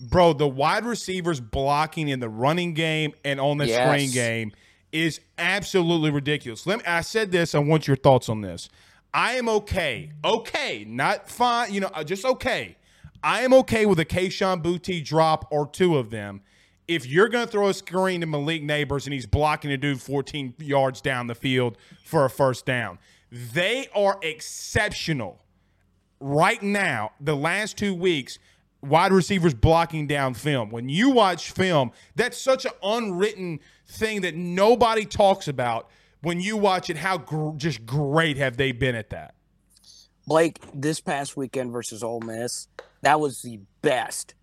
A: bro, the wide receivers blocking in the running game and on the
D: Yes.
A: screen game is absolutely ridiculous. Let me, I said this. I want your thoughts on this. I am okay, okay, not fine, you know, uh, just okay. I am okay with a Kayshon Boutte drop or two of them. If you're going to throw a screen to Malik Nabers and he's blocking a dude 14 yards down the field for a first down, they are exceptional right now, the last two weeks, wide receivers blocking down film. When you watch film, that's such an unwritten thing that nobody talks about. When you watch it, how gr- just great have they been at that?
D: Blake, this past weekend versus Ole Miss, that was the best.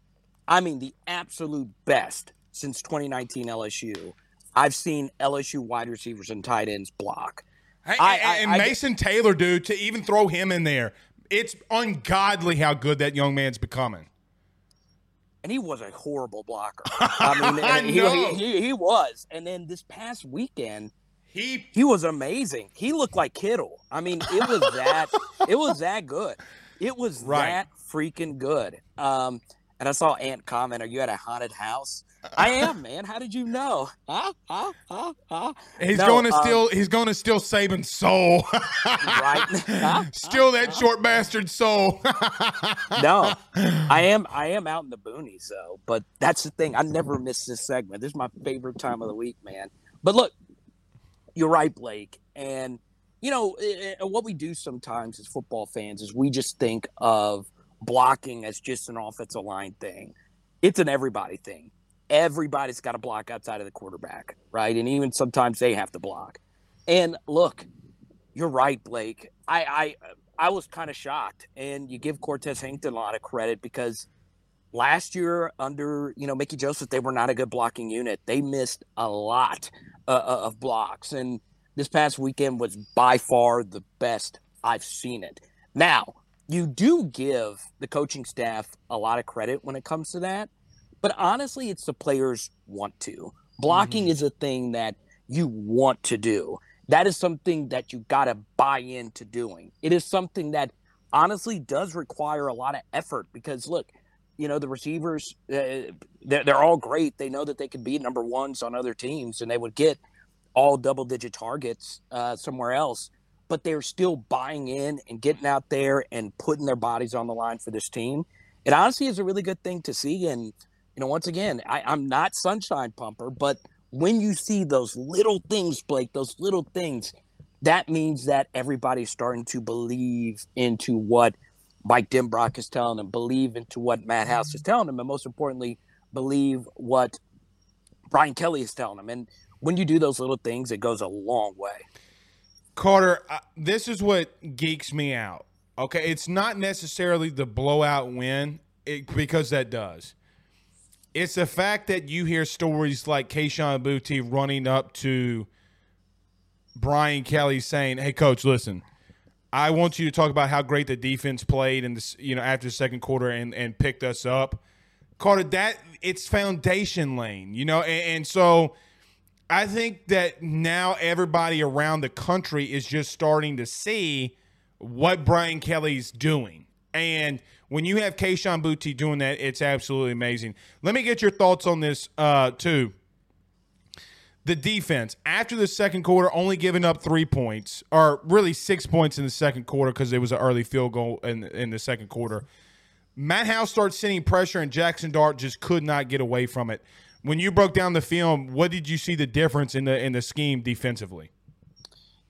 D: I mean, the absolute best since 2019 LSU. I've seen LSU wide receivers and tight ends block.
A: Hey,
D: I-
A: and-
D: I-
A: and
D: I-
A: Mason Taylor, dude, to even throw him in there, it's ungodly how good that young man's becoming.
D: And he was a horrible blocker. I mean,
A: I.
D: He, he, he was. And then this past weekend,
A: He
D: he was amazing. He looked like Kittle. I mean, it was that it was that good. It was
A: Right.
D: that freaking good. Um, and I saw Ant comment, "Are you at a haunted house?" I am, man. How did you know? Huh? Huh? Huh? Huh?
A: he's
D: No,
A: going to
D: um,
A: steal. He's going to steal Saban's soul.
D: Right? Huh?
A: Steal that short bastard soul.
D: no, I am. I am out in the boonies though. But that's the thing. I never miss this segment. This is my favorite time of the week, man. But look, you're right, Blake. And you know what we do sometimes as football fans is we just think of blocking as just an offensive line thing. It's an everybody thing. Everybody's got to block outside of the quarterback, right? And even sometimes they have to block. And look, you're right, Blake. I I I was kind of shocked, and you give Cortez Hankton a lot of credit because last year under you know Mickey Joseph, they were not a good blocking unit. They missed a lot uh, uh, of blocks, and this past weekend was by far the best I've seen it. Now you do give the coaching staff a lot of credit when it comes to that, but honestly, it's the players want to. Blocking is a thing that you want to do. That is something that you got to buy into doing. It is something that honestly does require a lot of effort because look, you know the receivers uh, they're, they're all great. They know that they could be number ones on other teams and they would get all double digit targets uh, somewhere else, but they're still buying in and getting out there and putting their bodies on the line for this team. It honestly is a really good thing to see. And, you know, once again, I, I'm not sunshine pumper, but when you see those little things, Blake, those little things, that means that everybody's starting to believe into what Mike Denbrock is telling them, believe into what Matt House is telling them, and most importantly, believe what Brian Kelly is telling them. And when you do those little things, it goes a long way.
A: Carter, uh, this is what geeks me out. Okay, it's not necessarily the blowout win it, because that does. It's the fact that you hear stories like Kayshon Boutte running up to Brian Kelly saying, "Hey, coach, listen, I want you to talk about how great the defense played and this, you know, after the second quarter and and picked us up." Carter, that it's foundation lane, you know, and, and so I think that now everybody around the country is just starting to see what Brian Kelly's doing. And when you have Kayshon Boutte doing that, it's absolutely amazing. Let me get your thoughts on this uh, too. The defense after the second quarter, only giving up three points, or really six points in the second quarter because it was an early field goal in in the second quarter. Matt House starts sending pressure, and Jackson Dart just could not get away from it. When you broke down the film, what did you see the difference in the in the scheme defensively?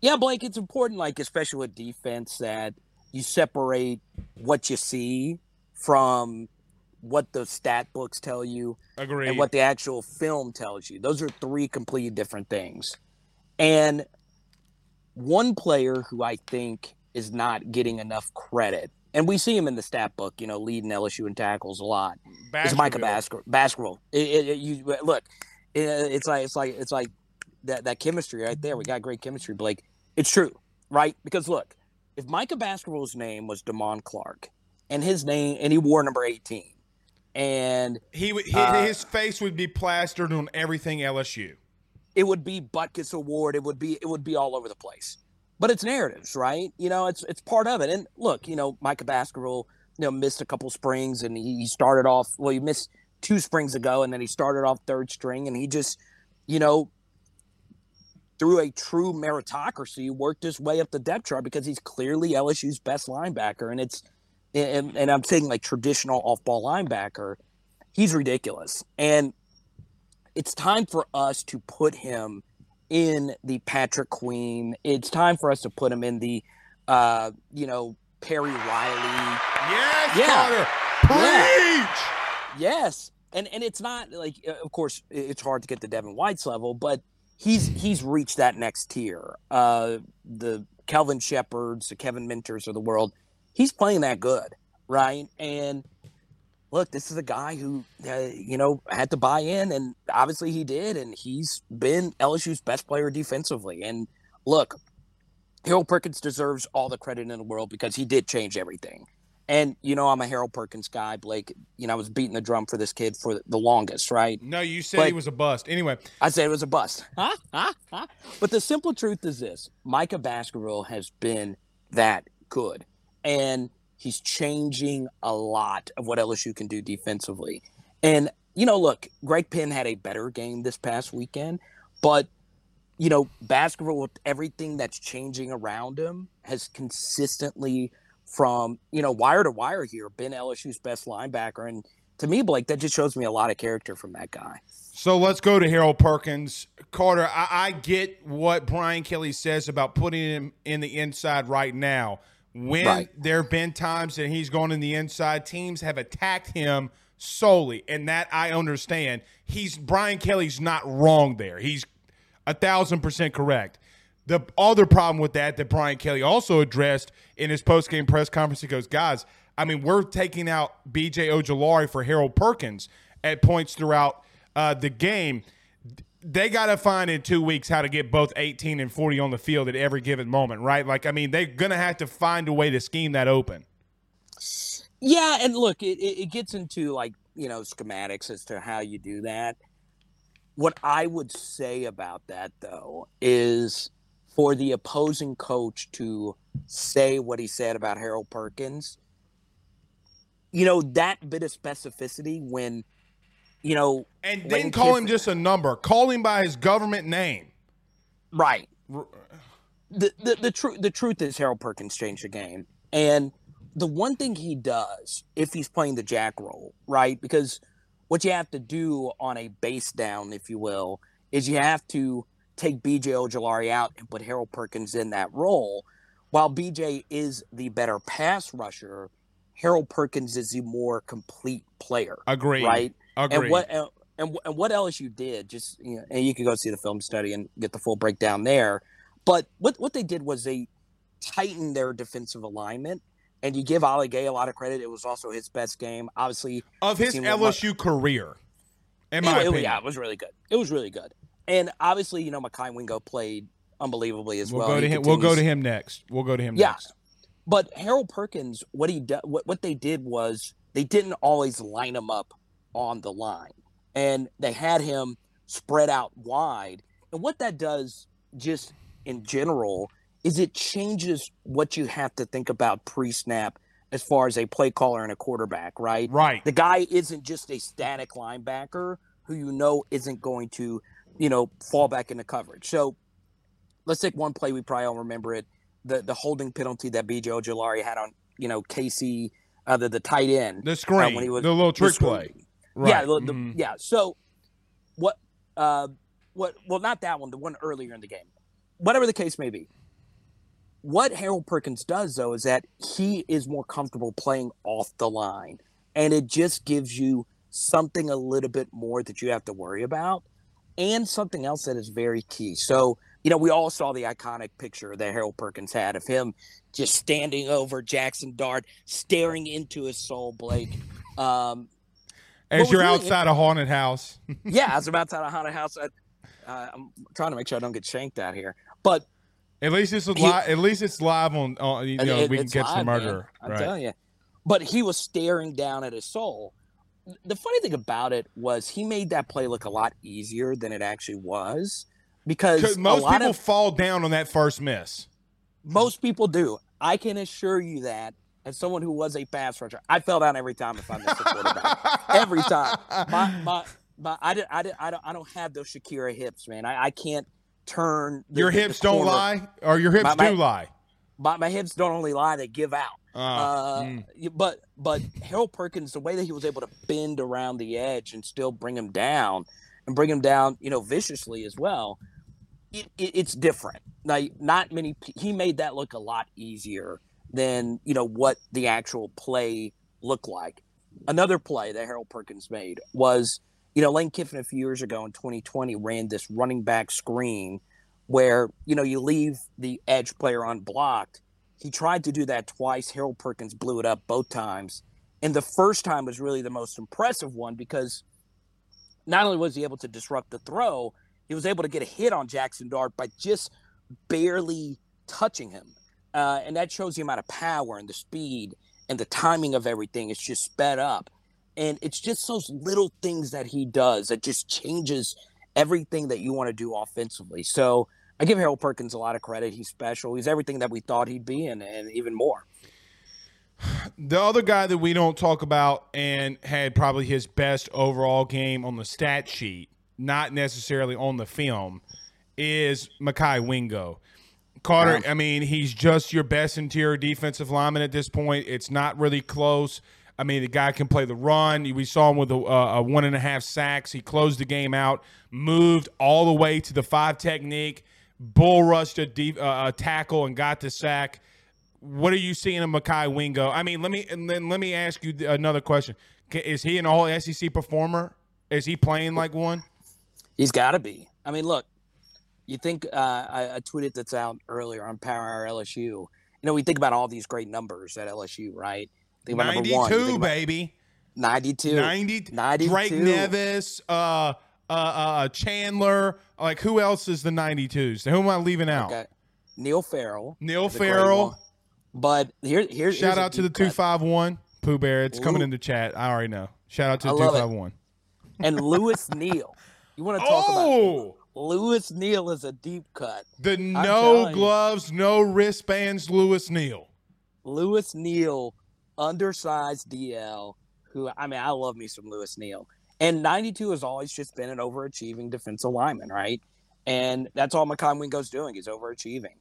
D: Yeah, Blake, it's important, like especially with defense, that you separate what you see from what the stat books tell you
A: Agreed.
D: and what the actual film tells you. Those are three completely different things. And one player who I think is not getting enough credit, and we see him in the stat book, you know, leading LSU in tackles a lot, is Micah
A: Baskerville.
D: Baskerville. Baskerville. It, it, you look, it, it's like it's like it's like that that chemistry right there. We got great chemistry, Blake. It's true, right? Because look, if Micah Baskerville's name was Damon Clark, and his name, and he wore number eighteen, and
A: He would his,
D: Uh,
A: his face would be plastered on everything LSU.
D: it would be Butkus Award. It would be it would be all over the place. But it's narratives, right? You know, it's it's part of it. And look, you know, Micah Baskerville, you know, missed a couple springs, and he, started off. Well, he missed two springs ago, and then he started off third string, and he just, you know, through a true meritocracy, worked his way up the depth chart because he's clearly LSU's best linebacker, and it's, and, and I'm saying like traditional off-ball linebacker. He's ridiculous, and it's time for us to put him in the Patrick Queen. It's time for us to put him in the, uh, you know, Perry Riley.
A: Yes,
D: Yeah.
A: Carter.
D: Yeah.
A: Preach.
D: Yes, and and it's not like, uh, of course, it's hard to get to Devin White's level, but he's he's reached that next tier. Uh, the Kelvin Sheppards, the Kevin Minters of the world, he's playing that good, right? And look, this is a guy who, uh, you know, had to buy in, and obviously he did, and he's been LSU's best player defensively. And look, Harold Perkins deserves all the credit in the world because he did change everything. And you know, I'm a Harold Perkins guy, Blake. You know, I was beating the drum for this kid for the longest, right?
A: No, you said
D: But-
A: he was a bust. Anyway,
D: I said it was a bust. huh? Huh? but the simple truth is this Micah Baskerville has been that good. And he's changing a lot of what LSU can do defensively. And, you know, look, Greg Penn had a better game this past weekend, but, you know, Baskerville, with everything that's changing around him, has consistently, from, you know, wire to wire here, been LSU's best linebacker. And to me, Blake, that just shows me a lot of character from that guy.
A: so let's go to Harold Perkins. Carter, I, I get what Brian Kelly says about putting him in the inside right now. When
D: Right.
A: there have been times that he's gone in the inside, teams have attacked him solely, and that I understand. He's Brian Kelly's not wrong there. He's a thousand percent correct. The other problem with that that Brian Kelly also addressed in his post game press conference, he goes, guys, I mean, we're taking out BJ Ojulari for Harold Perkins at points throughout uh, the game. They got to find in two weeks how to get both 18 and 40 on the field at every given moment, right? Like, I mean, they're going to have to find a way to scheme that open.
D: Yeah, and look, it, it, it gets into like you know schematics as to how you do that. what I would say about that though is for the opposing coach to say what he said about Harold Perkins, you know, that bit of specificity when, you know,
A: And didn't call him just a number. Call him by his government name.
D: right.
A: R-
D: the the the truth the truth is Harold Perkins changed the game, and the one thing he does if he's playing the jack role, right? Because what you have to do on a base down, if you will, is you have to take BJ Ojulari out and put Harold Perkins in that role. While BJ is the better pass rusher, Harold Perkins is the more complete player
A: Agree.
D: right?
A: Agree.
D: And what and, and wh- and what LSU did, just you know, and you can go see the film study and get the full breakdown there. But what what they did was they tightened their defensive alignment, and you give Ali Gaye a lot of credit. It was also his best game, obviously.
A: of his
D: seen what Mar-
A: LSU career, in my
D: it-
A: opinion.
D: yeah, it was really good. It was really good, and obviously, you know, Mekhi Wingo played unbelievably as
A: We'll
D: well.
A: go to him. We'll go to him next. We'll go to him
D: Yeah.
A: next.
D: But Harold Perkins, what he do, what what they did was they didn't always line him up on the line, and they had him spread out wide. And what that does, just in general, is it changes what you have to think about pre-snap as far as a play caller and a quarterback, right?
A: Right.
D: The guy isn't just a static linebacker who you know isn't going to, you know, fall back into coverage. So let's take one play we probably all remember it. The the holding penalty that BJ Ojulari had on, you know, Casey, uh, the, the tight end.
A: The screen.
D: when he was-
A: the little trick
D: screen.
A: play. Right.
D: Yeah, the, the-
A: Mhm.
D: yeah. So what uh what well not that one, the one earlier in the game. Whatever the case may be. What Harold Perkins does though is that he is more comfortable playing off the line. And it just gives you something a little bit more that you have to worry about and something else that is very key. So, you know, we all saw the iconic picture that Harold Perkins had of him just standing over Jackson Dart, staring into his soul, Blake. Um,
A: As you're
D: really
A: outside a haunted house.
D: yeah, as I was outside a haunted house. I, uh, I'm trying to make sure I don't get shanked out here. But
A: At least it's
D: He-
A: live. At least it's live on. on you know,
D: it-
A: we can catch
D: live,
A: the
D: man.
A: murderer.
D: I'm
A: Right.
D: telling you. But he was staring down at his soul. The funny thing about it was he made that play look a lot easier than it actually was because
A: Because most people
D: of
A: fall down on that first miss.
D: most people do. I can assure you that as someone who was a pass rusher, I fell down every time if I missed a quarterback. every time. My my my I did I did I don't I don't have those Shakira hips, man. I, I can't turn the-
A: your hips don't lie, or your hips
D: My- my-
A: do lie.
D: My, my hips don't only lie, they give out.
A: Uh,
D: Uh,
A: mm.
D: but but Harold Perkins, the way that he was able to bend around the edge and still bring him down, and bring him down, you know, viciously as well. It, it, it's different. Like not many. He made that look a lot easier than you know what the actual play looked like. Another play that Harold Perkins made was, you know, Lane Kiffin a few years ago in 2020 ran this running back screen where you know you leave the edge player unblocked he tried to do that twice. Harold Perkins blew it up both times. And the first time was really the most impressive one because not only was he able to disrupt the throw, he was able to get a hit on Jackson Dart by just barely touching him. Uh, and that shows the amount of power and the speed and the timing of everything. It's just sped up. And it's just those little things that he does that just changes everything that you want to do offensively. So I give Harold Perkins a lot of credit. He's special. He's everything that we thought he'd be, and, and even more.
A: The other guy that we don't talk about and had probably his best overall game on the stat sheet, not necessarily on the film, is Mekhi Wingo. Carter, I mean, he's just your best interior defensive lineman at this point. It's not really close. I mean, the guy can play the run. We saw him with a, a one and a half sacks. He closed the game out, moved all the way to the five technique, bull rushed a, deep, uh, a tackle, and got the sack. What are you seeing in Mekhi Wingo? I mean, let me and then let me ask you another question. Is he an all SEC performer? Is he playing like one?
D: He's got to be. I mean, look, you think uh, I, I tweeted that's out earlier on Power Hour LSU. You know, we think about all these great numbers at LSU, right? Think about number one. about
A: baby.
D: 92.
A: 90,
D: 92.
A: Drake Nevis, uh, uh, uh, Chandler. Like, who else is the 92s? Who am I leaving out?
D: Okay. Neil Farrell.
A: Neil
D: is a great
A: Farrell.
D: But here, here,
A: Shout out to the
D: cut.
A: 251. Pooh Bear, it's coming
D: Lou-
A: in the chat. I already know. Shout out to the 251.
D: and Lewis Neal. You want to talk about
A: Oh,
D: Lewis Neal is a deep cut.
A: the no
D: you.
A: gloves, no wristbands, Lewis Neal.
D: Lewis Neal, undersized DL, who I mean, I love me some Lewis Neal. And 92 has always just been an overachieving defensive lineman, right? And that's all Mekhi Wingo's doing is overachieving.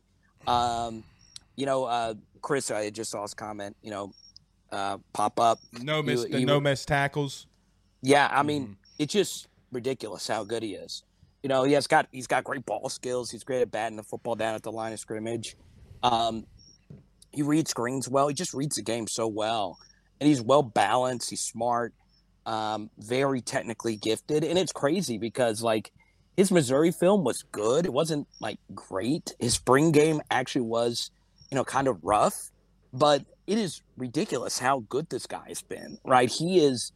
D: Um, you know, uh, Chris, I just saw his comment, you know, uh, pop up.
A: No miss,
D: You- you-
A: no miss tackles.
D: Yeah, I mean,
A: Mhm.
D: it's just ridiculous how good he is. You know, he has got he's got great ball skills. He's great at batting the football down at the line of scrimmage. Um, he reads screens well. He just reads the game so well, and he's well balanced. He's smart, um, very technically gifted, and it's crazy because like his Missouri film was good. It wasn't like great. His spring game actually was, you know, kind of rough, but it is ridiculous how good this guy has been. Right? He is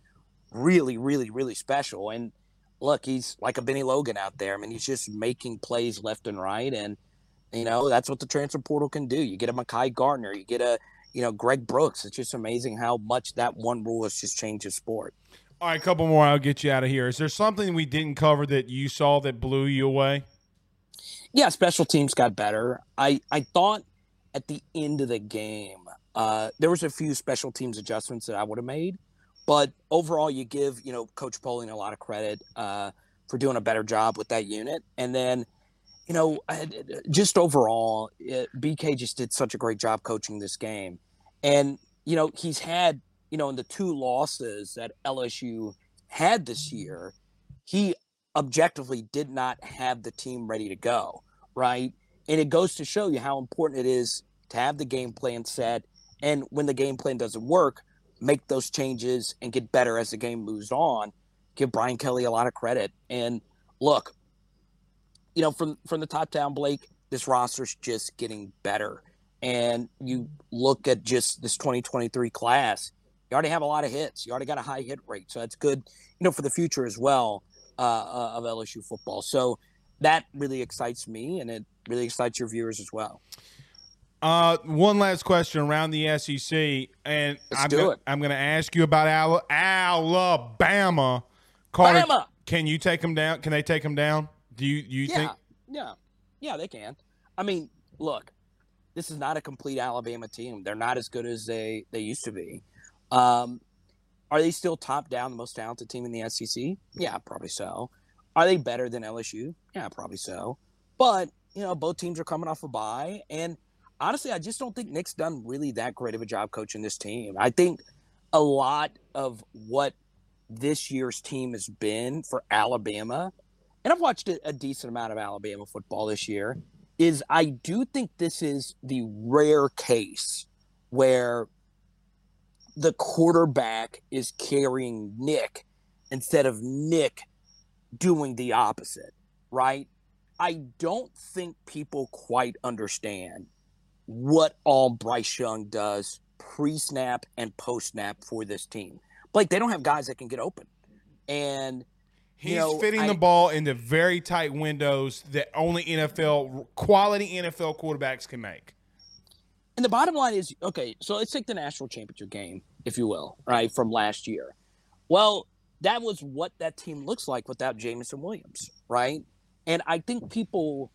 D: really, really, really special. And look, he's like a Bennie Logan out there. I mean, he's just making plays left and right, and you know that's what the transfer portal can do. You get a Mekhi Garner, you get a you know Greg Brooks. It's just amazing how much that one rule has just changed the sport.
A: All right, a couple more. I'll get you out of here. Is there something we didn't cover that you saw that blew you away?
D: Yeah, special teams got better. I I thought at the end of the game, uh, there was a few special teams adjustments that I would have made, but overall, you give you know Coach Polian a lot of credit uh, for doing a better job with that unit, and then you know just overall, it, BK just did such a great job coaching this game, and you know he's had you know in the two losses that LSU had this year, he objectively did not have the team ready to go, right? And it goes to show you how important it is to have the game plan set. And when the game plan doesn't work, make those changes and get better as the game moves on. Give Brian Kelly a lot of credit. And look, you know, from from the top down, Blake, this roster's just getting better. And you look at just this 2023 class, you already have a lot of hits. You already got a high hit rate. So that's good, you know, for the future as well uh, uh, of LSU football. So that really excites me, and it really excites your viewers as well.
A: Uh, one last question around the SEC, and
D: Let's
A: I'm
D: do
A: gonna,
D: it.
A: I'm going to ask you about Ala- Alabama. Carter,
D: Bama!
A: can you take them down? Can they take them down? Do you you
D: Yeah,
A: think?
D: yeah, yeah, they can. I mean, look, this is not a complete Alabama team. They're not as good as they they used to be. Um, are they still top down the most talented team in the SEC? Yeah, probably so. Are they better than LSU? Yeah, probably so. But you know, both teams are coming off a bye, and honestly, I just don't think Nick's done really that great of a job coaching this team. I think a lot of what this year's team has been for Alabama, and I've watched a, decent amount of Alabama football this year, is I do think this is the rare case where the quarterback is carrying Nick instead of Nick doing the opposite, right? I don't think people quite understand what all Bryce Young does pre snap and post snap for this team. Like, they don't have guys that can get open. And
A: He's
D: You know,
A: fitting
D: I-
A: the ball into very tight windows that only NFL quality NFL quarterbacks can make.
D: And the bottom line is okay, so let's take the national championship game, if you will, right, from last year. Well, that was what that team looks like without Jameson Williams, right? And I think people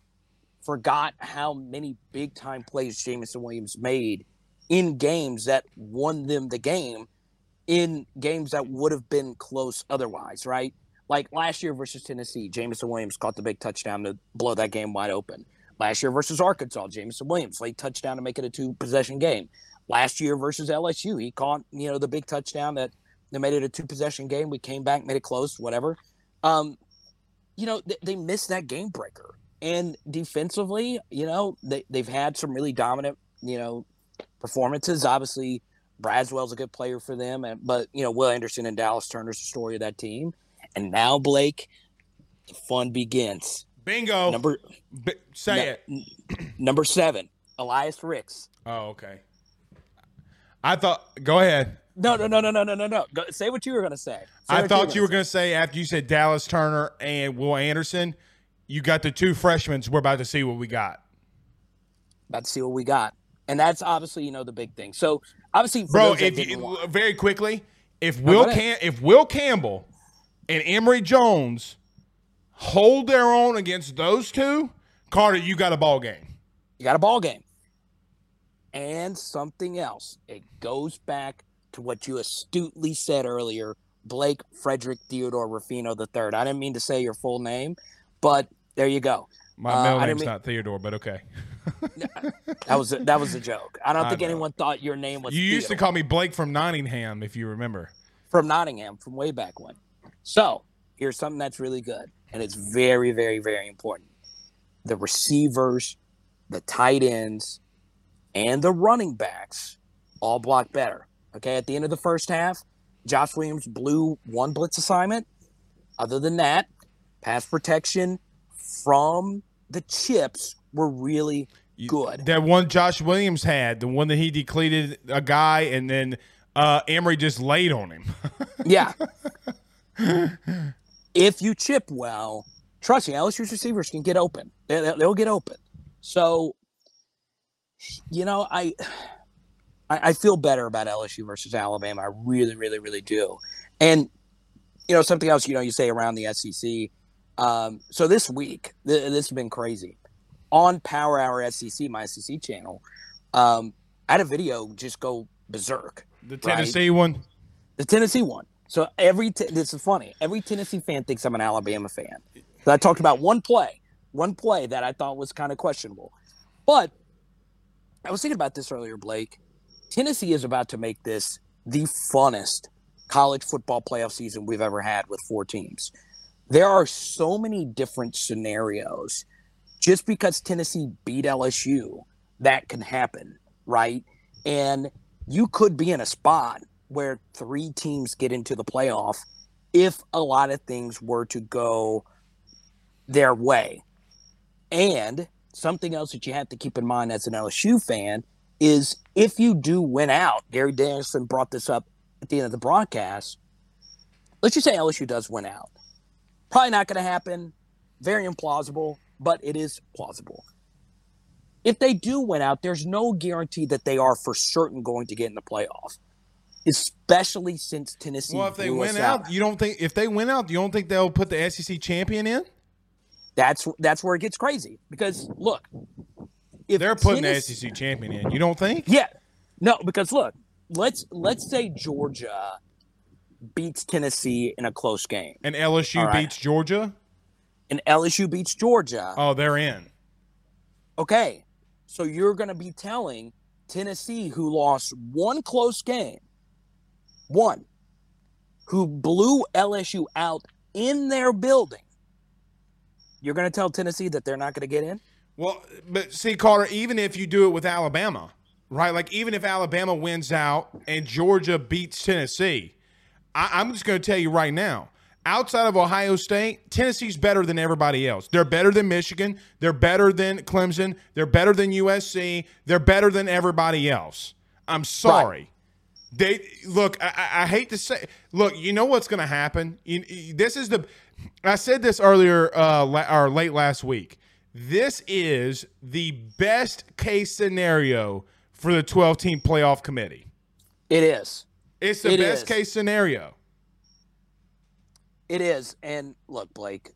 D: forgot how many big time plays Jameson Williams made in games that won them the game, in games that would have been close otherwise, right? Like last year versus Tennessee, Jameson Williams caught the big touchdown to blow that game wide open. Last year versus Arkansas, Jameson Williams late touchdown to make it a two possession game. Last year versus LSU, he caught you know the big touchdown that that made it a two possession game. We came back, made it close, whatever. Um, you know they, they missed that game breaker, and defensively, you know they they've had some really dominant you know performances. Obviously, Braswell's a good player for them, and but you know Will Anderson and Dallas Turner's the story of that team. And now Blake, the fun begins.
A: Bingo.
D: Number
A: B- say it.
D: Number seven, Elias Ricks.
A: Oh, okay. I thought. Go ahead.
D: No, no, no, no, no, no, no, no. Go, say what you were gonna say. Say
A: I thought you were
D: gonna
A: going to say after you said Dallas Turner and Will Anderson, you got the two freshmen. We're about to see what we got.
D: about to see what we got, and that's obviously you know the big thing. So obviously,
A: Bro, if you,
D: watch-
A: very quickly, if Will. Cam- if Will Campbell and Emery Jones hold their own against those two, Carter, you got a ball game.
D: You got a ball game. And something else. It goes back to what you astutely said earlier, Blake Frederick Theodore Rufino III. I didn't mean to say your full name, but there you go.
A: My
D: Uh, didn't
A: name's
D: mean-
A: not Theodore, but okay.
D: That was a, that was a joke. I don't
A: I
D: think
A: know.
D: anyone thought your name was
A: You used to call me Blake from Nottingham, if you remember.
D: from Nottingham from way back when. So here's something that's really good, and it's very, very, very important. The receivers, the tight ends, and the running backs all block better. Okay, at the end of the first half, Josh Williams blew one blitz assignment. Other than that, pass protection from the chips were really good.
A: That one Josh Williams had, the one that he decleated a guy, and then uh, Emery just laid on him.
D: Yeah. if you chip well, trust me, LSU's receivers can get open. They, they- they'll get open. So, you know, I, I I feel better about LSU versus Alabama. I really, really, really do. And you know, something else, you know, you say around the SEC. Um, so this week, th- this has been crazy. On Power Hour SEC, my SEC channel, um, I had a video just go berserk
A: the Tennessee one.
D: the Tennessee one. So every t- this is funny. Every Tennessee fan thinks I'm an Alabama fan. So I talked about one play, one play that I thought was kind of questionable. But I was thinking about this earlier, Blake. Tennessee is about to make this the funnest college football playoff season we've ever had with four teams. There are so many different scenarios. Just because Tennessee beat LSU, that can happen, right? And you could be in a spot where three teams get into the playoff if a lot of things were to go their way. And something else that you have to keep in mind as an LSU fan is if you do win out, Gary Danielson brought this up at the end of the broadcast. Let's just say LSU does win out. Probably not going to happen. Very implausible, but it is plausible. If they do win out, there's no guarantee that they are for certain going to get in the playoff, especially since Tennessee.
A: Well, if they win out, you don't think if they win out, you don't think they'll put the SEC champion in?
D: that's that's where it gets crazy. Because look, if
A: They're putting
D: Tennessee-
A: the SEC champion in. You don't think?
D: Yeah, no, because look, let's let's say Georgia beats Tennessee in a close game,
A: And LSU
D: right.
A: beats Georgia.
D: and LSU beats Georgia.
A: Oh, they're in.
D: Okay, so you're going to be telling Tennessee, who lost one close game, one, who blew LSU out in their building, you're going to tell Tennessee that they're not going to get in?
A: Well, but see, Carter, even if you do it with Alabama, right? Like even if Alabama wins out and Georgia beats Tennessee, I, I'm just going to tell you right now. Outside of Ohio State, Tennessee's better than everybody else. They're better than Michigan. They're better than Clemson. They're better than USC. They're better than everybody else. I'm sorry. They look. I, I- I hate to say. Look, you know what's going to happen. You, you- this is the. I said this earlier, uh, la, or late last week. This is the best case scenario for the 12 team playoff committee.
D: It is.
A: It's the
D: It
A: best
D: is.
A: case scenario.
D: It is. And look, Blake,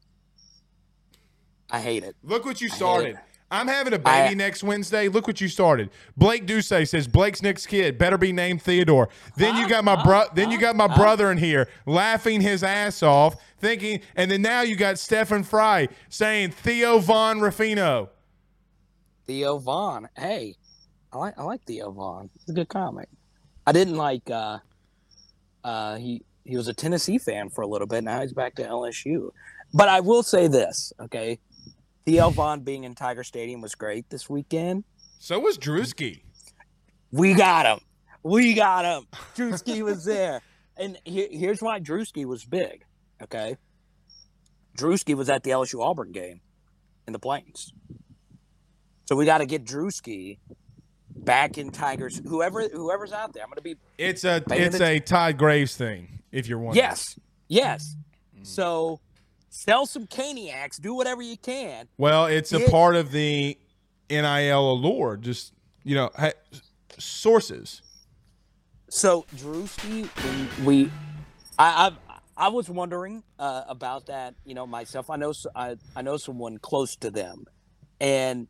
D: I hate it.
A: Look what you started. I'm having a baby
D: I-
A: next Wednesday. Look what you started. Blake Ducey says Blake's next kid better be named Theodore. Then you got my bro. Then you got my brother in here laughing his ass off, thinking, and then now you got Stephen Fry saying Theo Von Rufino.
D: Theo Von. Hey, I like I like Theo Von. He's a good comic. I didn't like uh uh he he was a Tennessee fan for a little bit. Now he's back to LSU. But I will say this, okay? Theo Von being in Tiger Stadium was great this weekend.
A: So was Drewski.
D: We got him. We got him. Drewski was there. And here, here's why Drewski was big. Okay. Drewski was at the LSU Auburn game in the Plains. So we got to get Drewski back in Tigers. Whoever whoever's out there, I'm gonna be
A: It's a it's a Todd Graves thing. If you're wondering.
D: Yes. Yes. So sell some caniacs, do whatever you can.
A: Well, it's a part of the NIL allure. Just you know, ha- sources.
D: So Drewski, we, I, I've I was wondering uh, about that. You know, myself. I know. I, I know someone close to them, and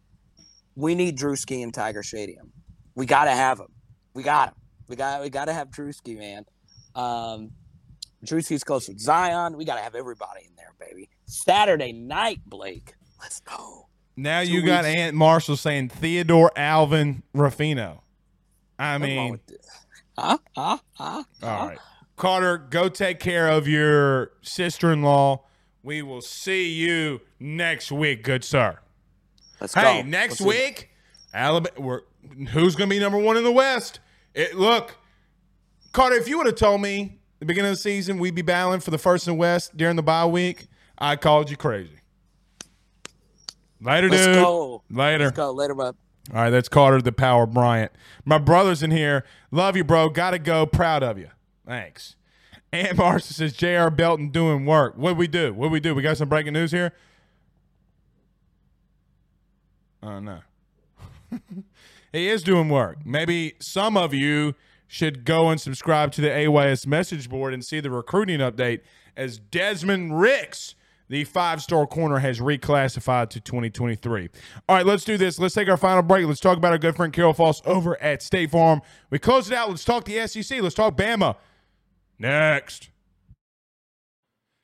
D: we need Drewski in Tiger Stadium. We got to have him. We got him. We got. We got to have Drewski, man. Um, Drewski's close with Zion. We got to have everybody in there, baby. Saturday night, Blake. Let's go.
A: Now
D: Two
A: you got
D: weeks.
A: Aunt Marshall saying Theodore Alvin Rafino. I
D: What's
A: mean.
D: Huh? Huh? Huh?
A: all right. Carter, go take care of your sister in law. We will see you next week, good sir.
D: Let's
A: Hey,
D: go.
A: next
D: Let's
A: week, Alabama. Who's going to be number one in the West? It, look, Carter, if you would have told me the beginning of the season we'd be battling for the first and West during the bye week, I called you crazy. Later,
D: Let's
A: dude.
D: go.
A: Later.
D: Let's go. Later, bud.
A: All right, that's Carter the Power Bryant. My brother's in here. Love you, bro. Gotta go. Proud of you. Thanks. And Marcia says J.R. Belton doing work. What we do? What we do? We got some breaking news here. Oh no. he is doing work. Maybe some of you should go and subscribe to the AYS message board and see the recruiting update as Desmond Ricks, the five star corner, has reclassified to 2023. All right, let's do this. Let's take our final break. Let's talk about our good friend Carol Foss over at State Farm. We close it out. Let's talk the SEC. Let's talk Bama. Next.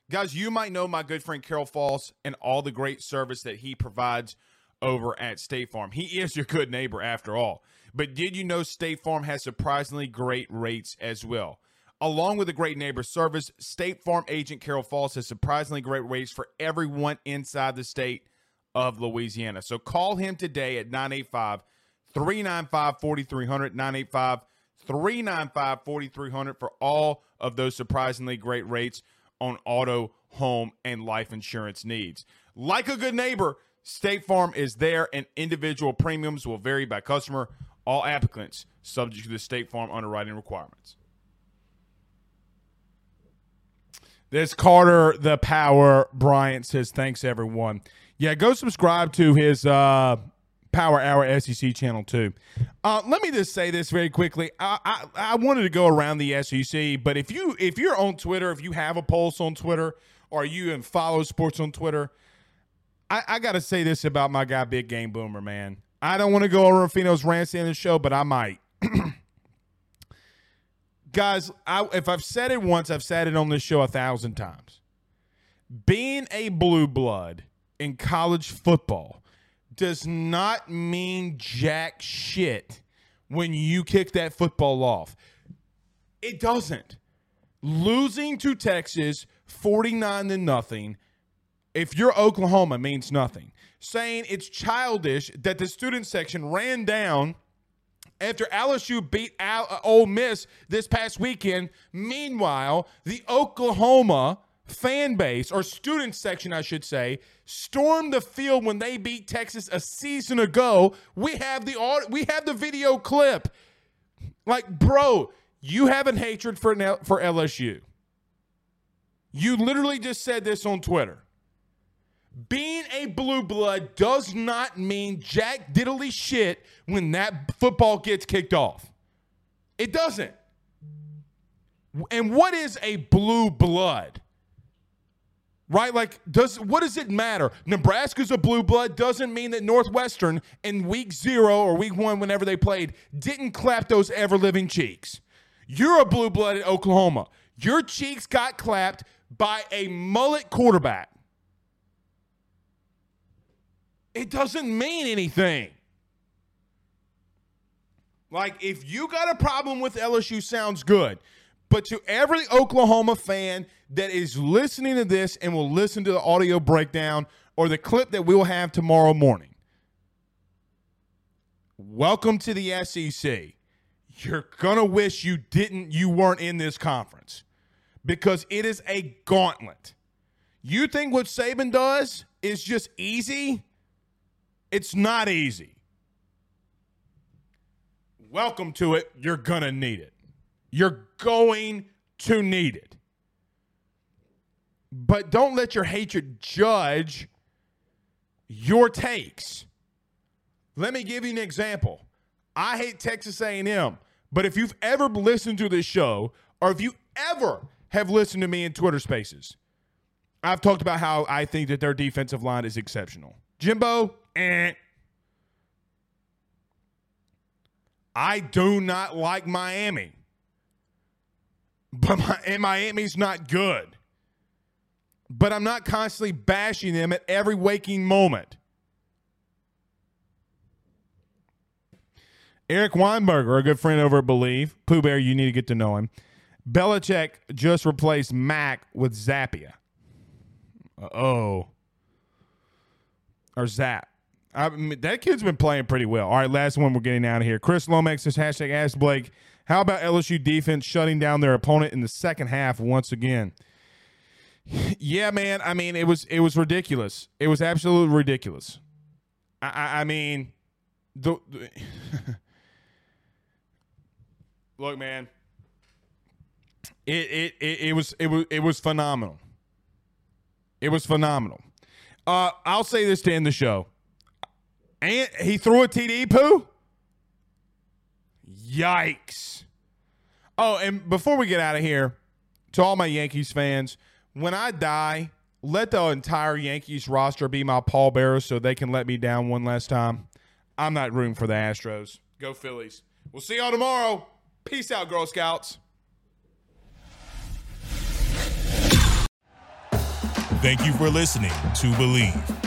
A: Guys, you might know my good friend Carol Falls and all the great service that he provides over at State Farm. He is your good neighbor after all. But did you know State Farm has surprisingly great rates as well? Along with the great neighbor service, State Farm agent Carol Falls has surprisingly great rates for everyone inside the state of Louisiana. So call him today at 985 395 4300 985 395 4300 for all of those surprisingly great rates on auto, home, and life insurance needs. Like a good neighbor, State Farm is there and individual premiums will vary by customer. All applicants subject to the State Farm underwriting requirements. This Carter the Power Bryant says thanks everyone. Yeah, go subscribe to his uh Power Hour SEC channel too. Uh, let me just say this very quickly. I, I I wanted to go around the SEC, but if you if you're on Twitter, if you have a pulse on Twitter, or you and follow sports on Twitter, I, I got to say this about my guy Big Game Boomer, man. I don't want to go over Rufino's rants in the show, but I might. Guys, I, if I've said it once, I've said it on this show a thousand times. Being a blue blood in college football does not mean jack shit when you kick that football off. It doesn't. Losing to Texas 49 to nothing if you're Oklahoma means nothing. Saying it's childish that the student section ran down after LSU beat Al- uh, Ole Miss this past weekend. Meanwhile, the Oklahoma fan base or student section, I should say, stormed the field when they beat Texas a season ago. We have the we have the video clip. Like, bro, you have a hatred for N- for LSU. You literally just said this on Twitter. Being a blue blood does not mean jack diddly shit when that football gets kicked off. It doesn't. And what is a blue blood? Right? Like, does what does it matter? Nebraska's a blue blood doesn't mean that Northwestern in week zero or week one, whenever they played, didn't clap those ever living cheeks. You're a blue blood at Oklahoma. Your cheeks got clapped by a mullet quarterback. It doesn't mean anything. Like, if you got a problem with LSU, sounds good. But to every Oklahoma fan that is listening to this and will listen to the audio breakdown or the clip that we will have tomorrow morning, welcome to the SEC. You're going to wish you didn't, you weren't in this conference because it is a gauntlet. You think what Saban does is just easy? It's not easy. Welcome to it. You're going to need it. You're going to need it. But don't let your hatred judge your takes. Let me give you an example. I hate Texas A&M, but if you've ever listened to this show or if you ever have listened to me in Twitter Spaces. I've talked about how I think that their defensive line is exceptional. Jimbo, eh. I do not like Miami. But my, and Miami's not good. But I'm not constantly bashing them at every waking moment. Eric Weinberger, a good friend over at Bleav. Pooh Bear, you need to get to know him. Belichick just replaced Mac with Zappe. Oh. Or Zap. I mean, that kid's been playing pretty well. All right, last one. We're getting out of here. Chris Lomax says hashtag Ask Blake. How about LSU defense shutting down their opponent in the second half once again? Yeah, man. I mean, it was it was ridiculous. It was absolutely ridiculous. I, I, I mean, the, the look, man. It, it it it was it was it was phenomenal. It was phenomenal. Uh, I'll say this to end the show. And he threw a TD poo. Yikes. Oh, and before we get out of here, to all my Yankees fans, when I die, let the entire Yankees roster be my pallbearers so they can let me down one last time. I'm not rooting for the Astros. Go Phillies. We'll see y'all tomorrow. Peace out, Girl Scouts.
E: Thank you for listening to Bleav.